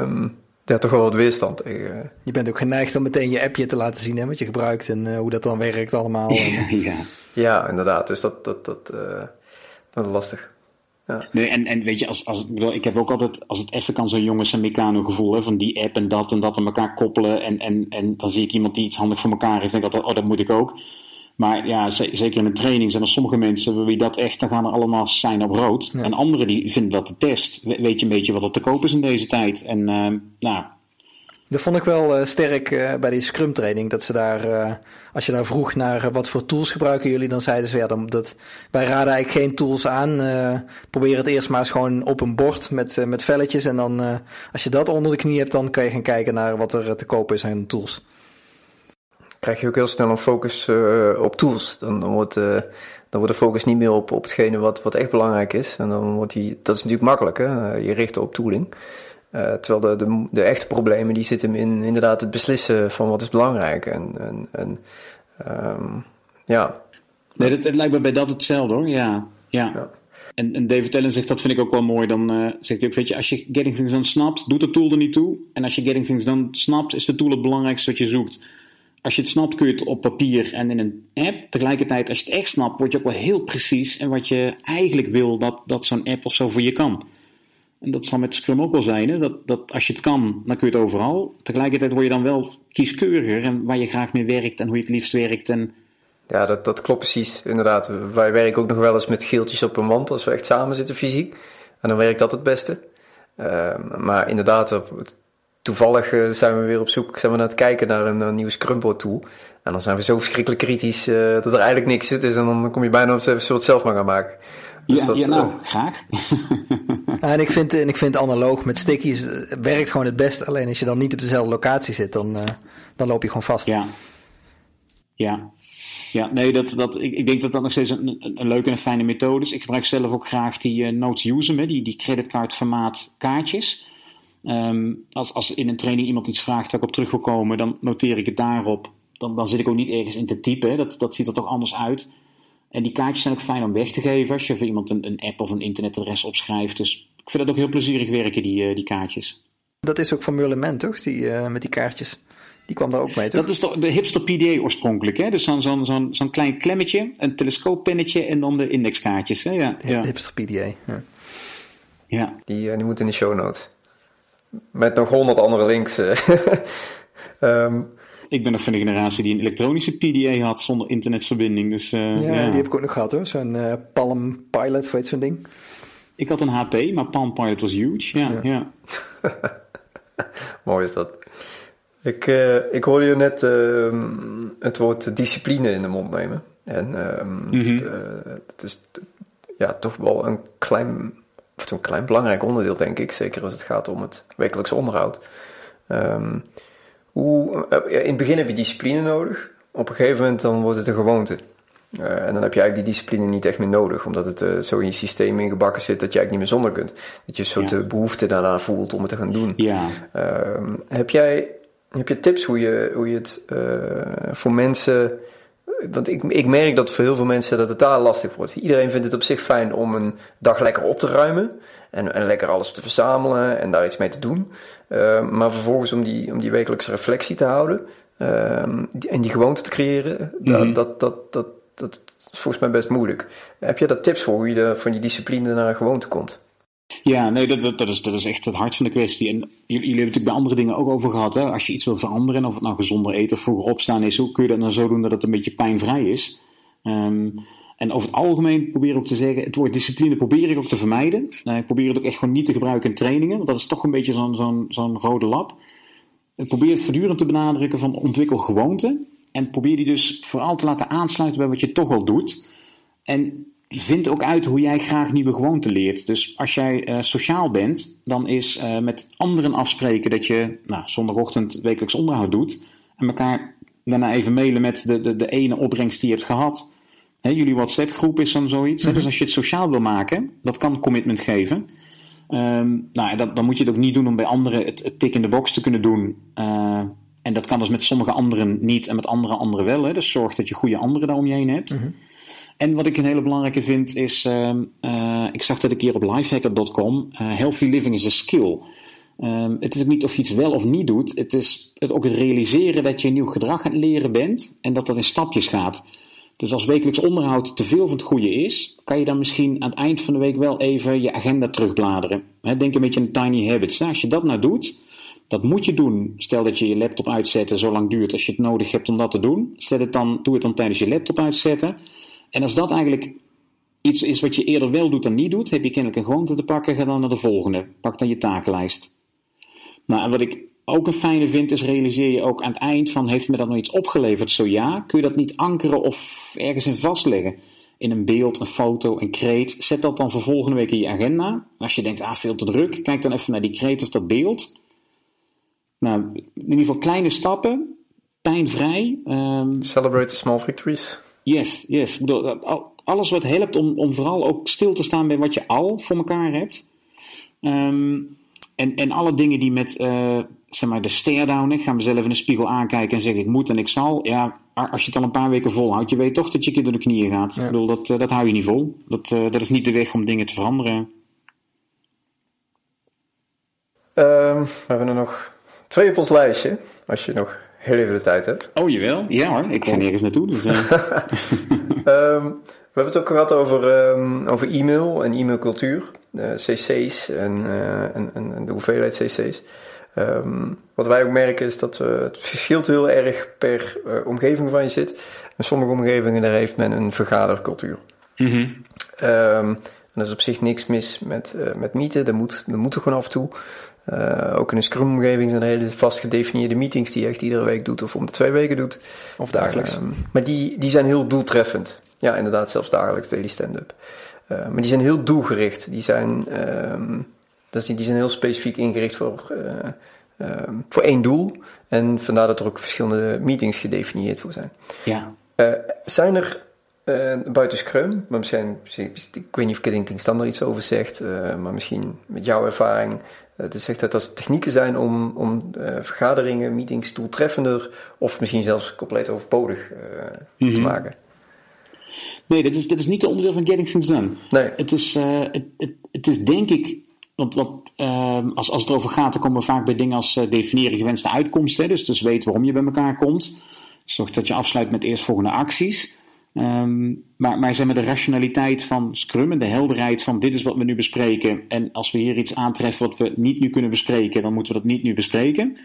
um, ja, toch wel wat weerstand tegen. Je bent ook geneigd om meteen je appje te laten zien, hè, wat je gebruikt en uh, hoe dat dan werkt allemaal. *laughs* ja. ja, inderdaad. Dus dat, dat, dat, dat is lastig. Ja. Nee, en, en weet je, als, als, ik heb ook altijd, als het even kan, zo'n jongens en Meccano gevoel hè, van die app en dat en dat aan elkaar koppelen. En, en, en dan zie ik iemand die iets handig voor elkaar heeft en denk ik altijd, oh, dat moet ik ook. Maar ja, zeker in een training zijn er sommige mensen wie dat echt, dan gaan er allemaal zijn op rood. En anderen die vinden dat de test. Weet je een beetje wat er te koop is in deze tijd. En uh, nou, Dat vond ik wel uh, sterk uh, bij die Scrum training. Dat ze daar, uh, als je daar vroeg naar wat voor tools gebruiken jullie, dan zeiden ze ja, dan, dat, wij raden eigenlijk geen tools aan. probeer het eerst maar eens gewoon op een bord met, met velletjes. En dan, als je dat onder de knie hebt, dan kan je gaan kijken naar wat er te kopen is aan tools. Krijg je ook heel snel een focus op tools. Dan, dan, wordt, dan wordt de focus niet meer op, op hetgene wat, wat echt belangrijk is. En dan wordt die, dat is natuurlijk makkelijk, hè? je richten op tooling. Uh, terwijl de, de, de, echte problemen die zitten in inderdaad het beslissen van wat is belangrijk. En, en, en um, ja. Nee, het, het, lijkt me bij dat hetzelfde hoor. Ja, ja. ja. En, en, David Allen zegt, dat vind ik ook wel mooi. Dan uh, zegt hij ook, weet je, als je Getting Things Done snapt, doet de tool er niet toe. En als je Getting Things Done snapt, is de tool het belangrijkste wat je zoekt. Als je het snapt, kun je het op papier en in een app. Tegelijkertijd, als je het echt snapt, word je ook wel heel precies. En wat je eigenlijk wil dat, dat zo'n app of zo voor je kan. En dat zal met Scrum ook wel zijn. Hè? Dat, dat als je het kan, dan kun je het overal. Tegelijkertijd word je dan wel kieskeuriger en waar je graag mee werkt en hoe je het liefst werkt. En... Ja, dat, dat klopt precies. Inderdaad. Wij werken ook nog wel eens met geeltjes op een wand als we echt samen zitten fysiek. En dan werkt dat het beste. Uh, maar inderdaad, toevallig uh, zijn we weer op zoek, zijn we aan het kijken naar een, een nieuwe Scrumboard tool. En dan zijn we zo verschrikkelijk kritisch uh, dat er eigenlijk niks zit is. En dan kom je bijna op een soort zelf maar gaan maken. Dus ja, dat, ja, nou, graag. en, ik vind, en ik vind analoog met stickies werkt gewoon het best. Alleen als je dan niet op dezelfde locatie zit, dan, uh, dan loop je gewoon vast. Ja, ja. Ja, nee, dat, dat, ik, ik denk dat dat nog steeds een, een, een leuke en fijne methode is. Ik gebruik zelf ook graag die uh, Notes User, die, die creditcard kaartjes. Um, als, als in een training iemand iets vraagt waar ik op terug wil komen, dan noteer ik het daarop. Dan, dan zit ik ook niet ergens in te typen. Dat, dat ziet er toch anders uit. En die kaartjes zijn ook fijn om weg te geven als je voor iemand een, een app of een internetadres opschrijft. Dus ik vind dat ook heel plezierig werken, die, uh, die kaartjes. Dat is ook van Merlement, toch? Die, uh, met die kaartjes. Die kwam daar ook mee, toch? Dat is toch de hipster PDA oorspronkelijk, hè? Dus zo'n zo'n zo'n zo'n klein klemmetje, een telescooppennetje en dan de indexkaartjes, hè? Ja, de, ja. hipster PDA, ja. ja. Die, uh, die moet in de show notes. Met nog honderd andere links. um, *laughs* Ik ben nog van de generatie die een elektronische PDA had zonder internetverbinding. Dus, uh, ja, ja, die heb ik ook nog gehad hoor. Zo'n uh, Palm Pilot, of weet zo'n ding. Ik had een HP, maar Palm Pilot was huge. Ja, ja. *laughs* Mooi is dat. Ik, uh, ik hoorde je net uh, het woord discipline in de mond nemen. En mm -hmm. het is ja, toch wel een klein, of een klein belangrijk onderdeel, denk ik. Zeker als het gaat om het wekelijks onderhoud. Um, hoe, eh, in het begin heb je discipline nodig. Op een gegeven moment dan wordt het een gewoonte. Uh, en dan heb je eigenlijk die discipline niet echt meer nodig, omdat het uh, zo in je systeem ingebakken zit dat je eigenlijk niet meer zonder kunt. Dat je een soort ja. behoefte daarna voelt om het te gaan doen. Ja. Uh, heb jij heb je tips hoe je, hoe je het voor mensen. Want ik, ik merk dat voor heel veel mensen dat het daar lastig wordt. Iedereen vindt het op zich fijn om een dag lekker op te ruimen. En, en lekker alles te verzamelen en daar iets mee te doen. Uh, maar vervolgens om die, om die wekelijkse reflectie te houden uh, die, en die gewoonte te creëren, mm -hmm. dat, dat, dat, dat, is volgens mij best moeilijk. Heb je daar tips voor hoe je de, van die discipline naar een gewoonte komt? Ja, nee, dat, dat, is, echt het hart van de kwestie. En jullie, hebben natuurlijk bij andere dingen ook over gehad. Hè? Als je iets wil veranderen, of het nou gezonder eten of vroeger opstaan is, hoe kun je dat nou zo doen dat het een beetje pijnvrij is? Um, en over het algemeen probeer ik ook te zeggen, het woord discipline probeer ik ook te vermijden. Uh, ik probeer het ook echt gewoon niet te gebruiken in trainingen, want dat is toch een beetje zo'n rode lap. Ik probeer het voortdurend te benadrukken van ontwikkel gewoonten. En probeer die dus vooral te laten aansluiten bij wat je toch al doet. En vind ook uit hoe jij graag nieuwe gewoonten leert. Dus als jij uh, sociaal bent, dan is uh, met anderen afspreken dat je nou, zondagochtend wekelijks onderhoud doet. En elkaar daarna even mailen met de, de, de ene opbrengst die je hebt gehad. He, jullie WhatsApp-groep is dan zoiets. Mm -hmm. Dus als je het sociaal wil maken, dat kan commitment geven. Um, nou, dat, dan moet je het ook niet doen om bij anderen het, het tik in de box te kunnen doen. Uh, en dat kan dus met sommige anderen niet en met andere anderen wel. Hè. Dus zorg dat je goede anderen daar om je heen hebt. Mm -hmm. En wat ik een hele belangrijke vind is, uh, uh, ik zag dat een keer op lifehacker.com, uh, healthy living is a skill. Um, het is niet of je iets wel of niet doet. Het is het ook het realiseren dat je een nieuw gedrag aan het leren bent en dat dat in stapjes gaat. Dus als wekelijks onderhoud te veel van het goede is, kan je dan misschien aan het eind van de week wel even je agenda terugbladeren. Denk een beetje aan tiny habits. Als je dat nou doet, dat moet je doen. Stel dat je je laptop uitzetten zo lang duurt als je het nodig hebt om dat te doen. Zet het dan, doe het dan tijdens je laptop uitzetten. En als dat eigenlijk iets is wat je eerder wel doet dan niet doet, heb je kennelijk een gewoonte te pakken, ga dan naar de volgende. Pak dan je takenlijst. Nou, en wat ik ook een fijne vind, is realiseer je ook aan het eind van: heeft me dat nog iets opgeleverd? Zo ja. Kun je dat niet ankeren of ergens in vastleggen? In een beeld, een foto, een kreet. Zet dat dan voor volgende week in je agenda. Als je denkt, ah, veel te druk, kijk dan even naar die kreet of dat beeld. Nou, in ieder geval kleine stappen, pijnvrij. Um, Celebrate the small victories. Yes, yes. Alles wat helpt om, om vooral ook stil te staan bij wat je al voor elkaar hebt. Um, en, en alle dingen die met uh, zeg maar de stare-down, ik ga mezelf in de spiegel aankijken en zeggen ik moet en ik zal. Ja, als je het al een paar weken volhoudt, je weet toch dat je keer door de knieën gaat. Ik bedoel, dat, uh, dat hou je niet vol. Dat, uh, dat is niet de weg om dingen te veranderen. Um, we hebben er nog twee op ons lijstje, als je nog heel even de tijd hebt. Oh, jawel? Ja hoor, ik ga nergens naartoe. Dus, um, *laughs* we hebben het ook gehad over, um, over e-mail en e-mailcultuur. Uh, cc's en, uh, en, en, de hoeveelheid cc's. Um, wat wij ook merken is dat het verschilt heel erg per uh, omgeving van je zit. In sommige omgevingen daar heeft men een vergadercultuur. Mm -hmm. um, en er is op zich niks mis met, met meeten, dat moet, dat moet er gewoon af en toe. Uh, ook in een Scrum-omgeving zijn er hele vast gedefinieerde meetings die je echt iedere week doet of om de twee weken doet. Of dagelijks. Uh, maar die, die zijn heel doeltreffend. Ja, inderdaad, zelfs dagelijks daily stand-up. Uh, maar die zijn heel doelgericht. Die zijn, dus die, die zijn heel specifiek ingericht voor, voor één doel. En vandaar dat er ook verschillende meetings gedefinieerd voor zijn. Ja. zijn er buiten Scrum, maar misschien, ik weet niet of Kiddington Stan er iets over zegt, maar misschien met jouw ervaring het is echt dat dat technieken zijn om, om uh, vergaderingen, meetings doeltreffender of misschien zelfs compleet overbodig uh, mm-hmm. te maken. Nee, dit is, dit is niet de onderdeel van Getting Things Done. Nee. Het, is, uh, het, het, het, is denk ik, want wat, als, als het erover gaat, dan komen we vaak bij dingen als definiëren gewenste uitkomsten. Dus, dus weten waarom je bij elkaar komt. Zorg dat je afsluit met eerstvolgende acties. Um, maar, maar zeg maar de rationaliteit van Scrum en de helderheid van dit is wat we nu bespreken. En als we hier iets aantreffen wat we niet nu kunnen bespreken, dan moeten we dat niet nu bespreken.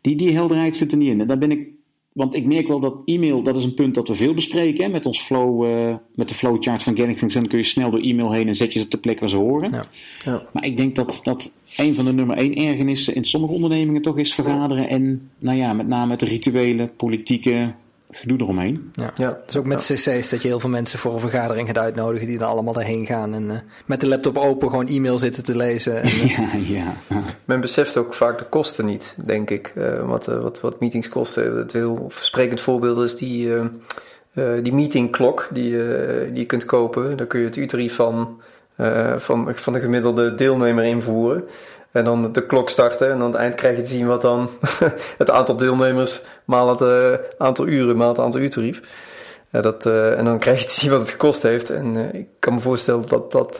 Die, die helderheid zit er niet in. En daar ben ik, want ik merk wel dat e-mail, dat is een punt dat we veel bespreken. Hè, met ons flow, uh, met de flowchart van Getting Things. Dan kun je snel door e-mail heen en zet je ze op de plek waar ze horen. Ja. Ja. Maar ik denk dat, dat een van de nummer één ergernissen in sommige ondernemingen toch is vergaderen. En nou ja, met name het rituele, politieke, gedoe eromheen. Ja, ja. Dus ook met cc's dat je heel veel mensen voor een vergadering gaat uitnodigen die dan allemaal daarheen gaan en uh, met de laptop open gewoon e-mail zitten te lezen. En, uh... *laughs* ja, ja. Men beseft ook vaak de kosten niet, denk ik. Uh, wat, wat, wat meetings kosten. Het heel versprekend voorbeeld is die, die meetingklok die, die je kunt kopen. Daar kun je het uurtarief van, van, van de gemiddelde deelnemer invoeren. En dan de klok starten en aan het eind krijg je te zien wat dan *laughs* het aantal deelnemers maal het uh, aantal uren, maal het aantal uurtarief. Uh, dat, uh, en dan krijg je te zien wat het gekost heeft. En ik kan me voorstellen dat dat,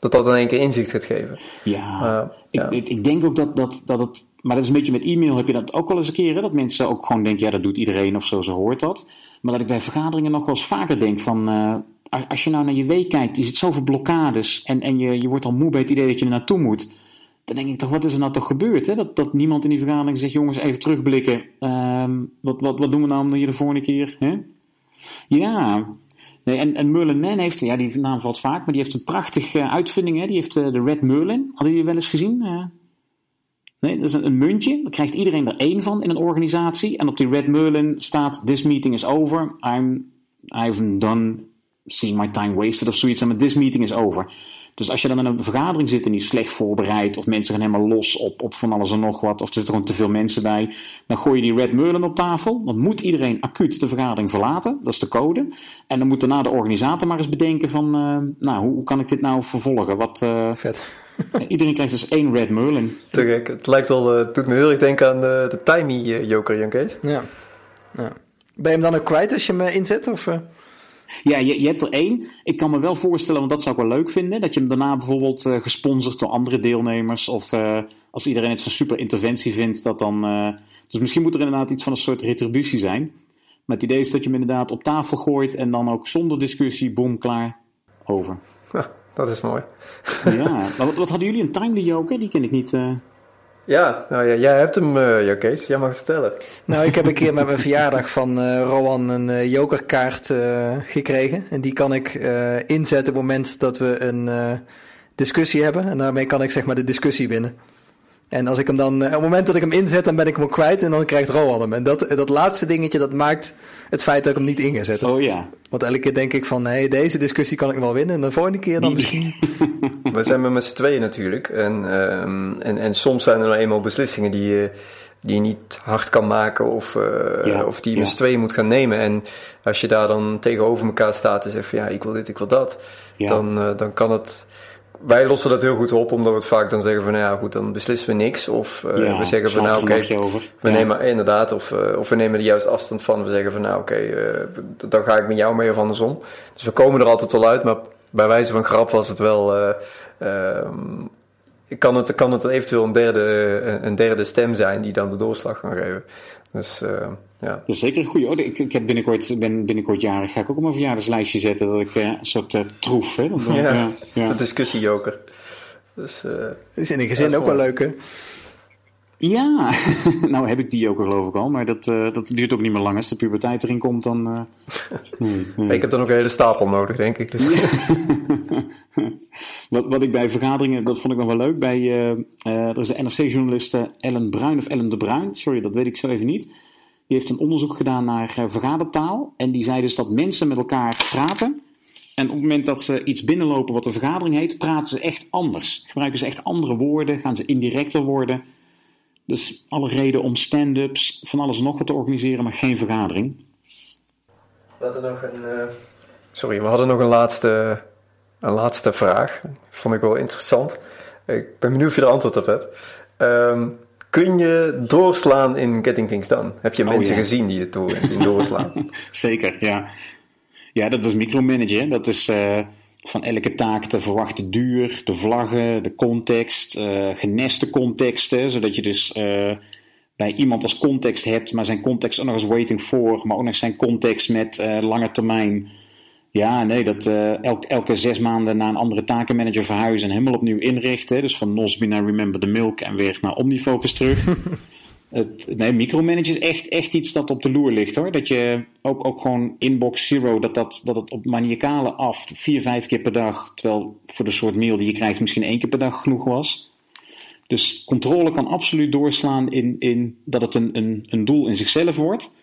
dat, dat in één keer inzicht gaat geven. Ja, ik, ja. Ik, ik, denk ook dat, dat, dat het... Maar dat is een beetje met e-mail heb je dat ook wel eens een keer. Hè? Dat mensen ook gewoon denken, ja dat doet iedereen of zo, zo hoort dat. Maar dat ik bij vergaderingen nog wel eens vaker denk van... als je nou naar je week kijkt, je zit zoveel blokkades. En, en je, je wordt al moe bij het idee dat je er naartoe moet dan denk ik toch, wat is er nou toch gebeurd? Hè? Dat, dat niemand in die vergadering zegt, jongens, even terugblikken. Um, wat, wat, wat doen we nou hier de volgende keer? Hè? Ja, nee, en, en Merlin Man heeft, ja, die naam valt vaak, maar die heeft een prachtige uh, uitvinding. Hè? Die heeft uh, de Red Merlin. Hadden jullie wel eens gezien? Nee, dat is een, een, muntje. Daar krijgt iedereen er één van in een organisatie. En op die Red Merlin staat, this meeting is over. I'm, I haven't done seeing my time wasted of zoiets. Maar this meeting is over. Dus als je dan in een vergadering zit en die is slecht voorbereid, of mensen gaan helemaal los op, op van alles en nog wat, of er zitten gewoon te veel mensen bij, dan gooi je die Red Merlin op tafel. Dan moet iedereen acuut de vergadering verlaten, dat is de code. En dan moet daarna de organisator maar eens bedenken van, uh, nou, hoe, hoe, kan ik dit nou vervolgen? Wat, uh, Vet. *laughs* iedereen krijgt dus één Red Merlin. Te gek. Het lijkt wel, uh, doet me heel erg denken aan de, de Timey Joker, Jan Kees. Ja. ja. Ben je hem dan ook kwijt als je hem inzet? Of, ja, je, je hebt er één. Ik kan me wel voorstellen, want dat zou ik wel leuk vinden, dat je hem daarna bijvoorbeeld uh, gesponsord door andere deelnemers. Of uh, als iedereen het zo'n super interventie vindt, dat dan. Uh, dus misschien moet er inderdaad iets van een soort retributie zijn. Maar het idee is dat je hem inderdaad op tafel gooit en dan ook zonder discussie, boom, klaar, over. Ja, dat is mooi. ja, maar wat, wat hadden jullie? Een timely joker? Die ken ik niet. Ja, nou ja, jij hebt hem, uh, ja, Kees. Jij mag vertellen. Nou, ik heb een keer met mijn verjaardag van uh, Rowan een uh, jokerkaart gekregen. En die kan ik inzetten op het moment dat we een discussie hebben. En daarmee kan ik zeg maar de discussie winnen. En als ik hem dan, op het moment dat ik hem inzet, dan ben ik hem ook kwijt en dan krijgt Roald hem. En dat, dat laatste dingetje, dat maakt het feit dat ik hem niet in ga zetten. Oh ja. Want elke keer denk ik van, nee, deze discussie kan ik wel winnen. En de volgende keer dan misschien... *laughs* We zijn met z'n tweeën natuurlijk. En, um, en, en soms zijn er nou eenmaal beslissingen die je, die je niet hard kan maken of, uh, ja, of die je met z'n tweeën moet gaan nemen. En als je daar dan tegenover elkaar staat en zegt van ja, ik wil dit, ik wil dat. Dan, uh, dan kan het wij lossen dat heel goed op, omdat we het vaak dan zeggen van, nou ja, goed, dan beslissen we niks. Of uh, ja, we zeggen van, nou, oké, okay, we ja. nemen inderdaad, of, uh, of we nemen er juist afstand van. We zeggen van, nou, oké, okay, uh, dan ga ik met jou mee of andersom. Dus we komen er altijd al uit, maar bij wijze van grap was het wel. kan, het, kan het eventueel een derde, een derde stem zijn die dan de doorslag kan geven. Dus uh, ja. Dat is zeker een goede. Oh, ik, ik heb binnenkort, ben binnenkort jarig. Ga ik ook op mijn verjaardagslijstje zetten. Dat ik uh, een soort uh, troef. Hè? Dan, ja, ja, ja. de discussiejoker. Dus, uh, is in een gezin ook wel leuk, hè? Ja, *laughs* nou heb ik die joker geloof ik al, maar dat, uh, dat duurt ook niet meer lang. Als de puberteit erin komt, dan... Uh, *laughs* nee, nee. Ik heb dan ook een hele stapel nodig, denk ik. Dus. *laughs* wat, wat ik bij vergaderingen, dat vond ik nog wel leuk, bij, uh, er is de NRC-journaliste Ellen Bruin of Ellen de Bruin, sorry, dat weet ik zo even niet. Die heeft een onderzoek gedaan naar vergadertaal en die zei dus dat mensen met elkaar praten... En op het moment dat ze iets binnenlopen wat een vergadering heet, praten ze echt anders. Gebruiken ze echt andere woorden, gaan ze indirecter worden... Dus alle reden om stand-ups, van alles nog wat te organiseren, maar geen vergadering. We hadden nog een. Uh... Sorry, we hadden nog een laatste, een laatste vraag. Vond ik wel interessant. Ik ben benieuwd of je er antwoord op hebt. Um, kun je doorslaan in Getting Things Done? Heb je oh, mensen ja. gezien die het door, die doorslaan? *laughs* Zeker, ja. Ja, dat is micromanagen. Dat is. Uh, van elke taak de verwachte duur, de vlaggen, de context, uh, geneste contexten, zodat je dus uh, bij iemand als context hebt, maar zijn context ook nog eens waiting for, maar ook nog zijn context met uh, lange termijn. Ja, nee, dat elk, elke zes maanden naar een andere takenmanager verhuizen en helemaal opnieuw inrichten. Dus van Nosby naar Remember the Milk en weer naar Omnifocus terug. *laughs* Nee, micromanage is echt, echt iets dat op de loer ligt hoor. Dat je ook, ook gewoon inbox zero, dat, dat, dat het op maniacale af vier, vijf keer per dag, terwijl voor de soort mail die je krijgt misschien één keer per dag genoeg was. Dus controle kan absoluut doorslaan in, in dat het een, een, een doel in zichzelf wordt.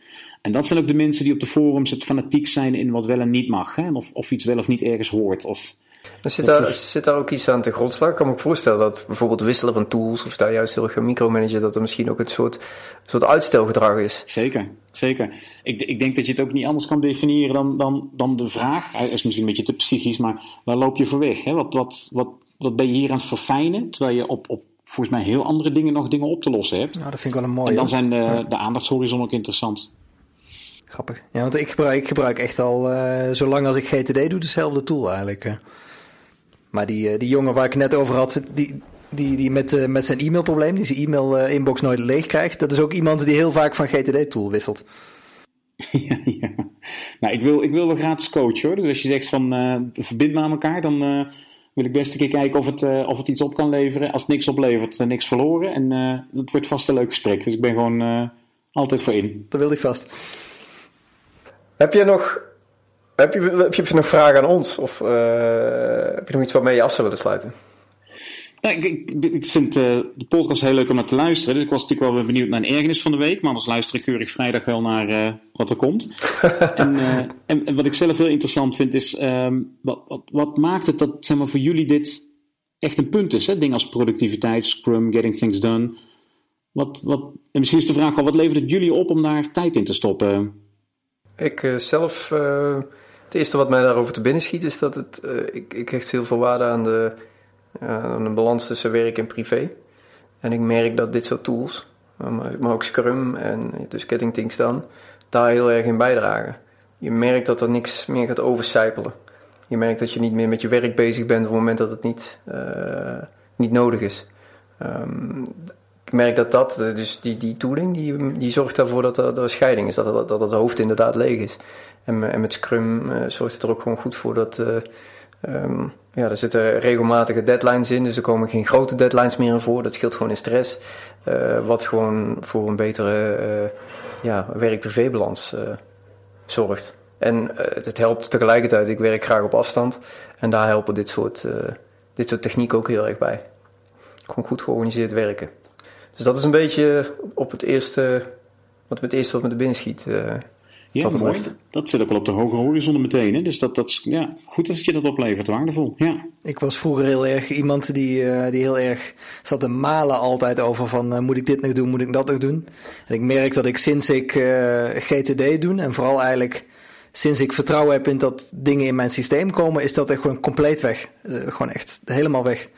En dat zijn ook de mensen die op de forums het fanatiek zijn in wat wel en niet mag. Hè? Of, of iets wel of niet ergens hoort. Of Zit daar, zit daar ook iets aan te grondslag? Ik kan me ook voorstellen dat bijvoorbeeld wisselen van tools of daar juist heel erg gaan micromanagen, dat er misschien ook een soort, soort uitstelgedrag is. Zeker, zeker. Ik, ik denk dat je het ook niet anders kan definiëren dan, dan, dan de vraag. Hij is misschien een beetje te psychisch, maar waar loop je voor weg? Hè? Wat, wat, wat, wat ben je hier aan het verfijnen, terwijl je op, op volgens mij heel andere dingen nog dingen op te lossen hebt? Nou, dat vind ik wel een mooie. En dan zijn de, ja. de aandachtshorizon ook interessant. Grappig. Ja, want ik gebruik, ik gebruik echt al, uh, zolang als ik GTD doe, dezelfde tool eigenlijk. Uh. Maar die, eh, die jongen waar ik net over had, die, die, die met, uh, met zijn e-mailprobleem, die zijn e-mail-inbox nooit leeg krijgt, dat is ook iemand die heel vaak van GTD-tool wisselt. *laughs* Ja, ja. Nou, ik wil, ik wil wel gratis coachen hoor. Dus als je zegt van uh, verbind me aan elkaar, dan uh, wil ik best een keer kijken of het, uh, of het iets op kan leveren. Als het niks oplevert, niks verloren. En het wordt vast een leuk gesprek. Dus ik ben gewoon altijd voor in. Dat wil ik vast. Heb je nog heb je, heb je nog vragen aan ons? Of uh, heb je nog iets waarmee je af zou willen sluiten? Ja, ik, ik, ik, vind uh, de podcast heel leuk om naar te luisteren. Dus ik was natuurlijk wel benieuwd naar een ergernis van de week. Maar anders luister ik keurig vrijdag wel naar uh, wat er komt. *laughs* en, en, en, wat ik zelf heel interessant vind is... Um, wat, wat, wat, maakt het dat zeg maar, voor jullie dit echt een punt is? Hè? Dingen als productiviteit, Scrum, Getting Things Done. Wat, wat, en misschien is de vraag wel, wat levert het jullie op om daar tijd in te stoppen? Ik zelf het eerste wat mij daarover te binnen schiet is dat het, uh, ik, ik hecht veel waarde aan de, uh, aan de balans tussen werk en privé. En ik merk dat dit soort tools, maar ook Scrum en dus Getting Things Done, daar heel erg in bijdragen. Je merkt dat er niks meer gaat overcijpelen. Je merkt dat je niet meer met je werk bezig bent op het moment dat het niet, niet nodig is. Um, ik merk dat dat, dus die, die tooling, die, die zorgt ervoor dat er, dat scheiding is, dat, dat het hoofd inderdaad leeg is. En, en met Scrum uh, zorgt het er ook gewoon goed voor dat. Uh, um, ja, er zitten regelmatige deadlines in, dus er komen geen grote deadlines meer in voor. Dat scheelt gewoon in stress. Uh, wat gewoon voor een betere ja, werk-privé-balans zorgt. En het helpt tegelijkertijd, ik werk graag op afstand. En daar helpen dit soort, dit soort technieken ook heel erg bij. Gewoon goed georganiseerd werken. Dus dat is een beetje op het eerste, wat het eerste wat met de binnen schiet. Ja, dat mooi. Dat zit ook wel op de hoge horizon meteen. Hè? Dus dat, dat is ja, goed als je dat oplevert, waardevol. Ja. Ik was vroeger heel erg iemand die, uh, die heel erg zat te malen altijd over van uh, moet ik dit nog doen, moet ik dat nog doen. En ik merk dat ik sinds ik uh, GTD doe en vooral eigenlijk sinds ik vertrouwen heb in dat dingen in mijn systeem komen, is dat echt gewoon compleet weg. gewoon echt helemaal weg.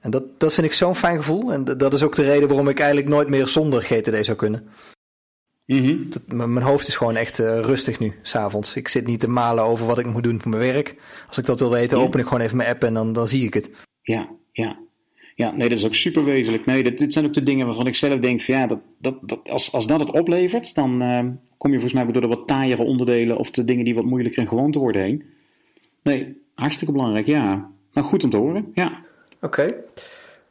En dat, dat vind ik zo'n fijn gevoel. En dat is ook de reden waarom ik eigenlijk nooit meer zonder GTD zou kunnen. Mm mijn hoofd is gewoon echt uh, rustig nu, s'avonds. Ik zit niet te malen over wat ik moet doen voor mijn werk. Als ik dat wil weten, open ik gewoon even mijn app en dan, dan zie ik het. Ja, ja. Ja, nee, dat is ook super wezenlijk. Nee, dit, dit zijn ook de dingen waarvan ik zelf denk van ja, dat, dat, als, als dat het oplevert, dan uh, kom je volgens mij door de wat taaiere onderdelen of de dingen die wat moeilijker en gewoon te worden heen. Nee, hartstikke belangrijk, ja. Nou, goed om te horen, ja. Oké.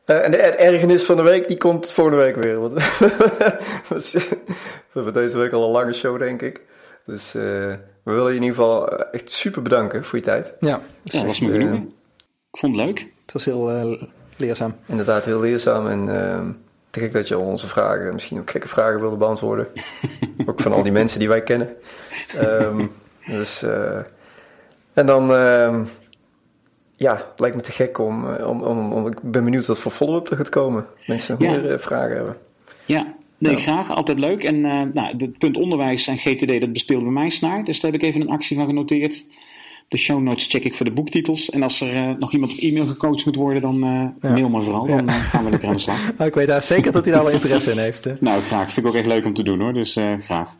Uh, en de ergernis van de week, die komt volgende week weer. Want *laughs* we hebben deze week al een lange show, denk ik. Dus uh, we willen je in ieder geval echt super bedanken voor je tijd. Ja, dat was me genoeg. Ik vond het leuk. Het was heel uh, leerzaam. Inderdaad, heel leerzaam. En ehm, te gek dat je al onze vragen, misschien ook gekke vragen wilde beantwoorden. *laughs* ook van al die mensen die wij kennen. Um, dus, en dan ehm, ja, het lijkt me te gek om, om, om, om ik ben benieuwd wat voor follow-up er gaat komen. Mensen meer uh, vragen hebben. Ja, nee, nou. graag. Altijd leuk. En uh, nou, het punt onderwijs en GTD, dat bespeelde bij mij snaar. Dus daar heb ik even een actie van genoteerd. De show notes check ik voor de boektitels. En als er uh, nog iemand op e-mail gecoacht moet worden, dan ja. mail maar vooral. Dan gaan we lekker aan de slag. *laughs* ik weet daar zeker dat hij daar wel interesse in heeft. Hè? Nou, graag. Vind ik ook echt leuk om te doen hoor. Dus graag.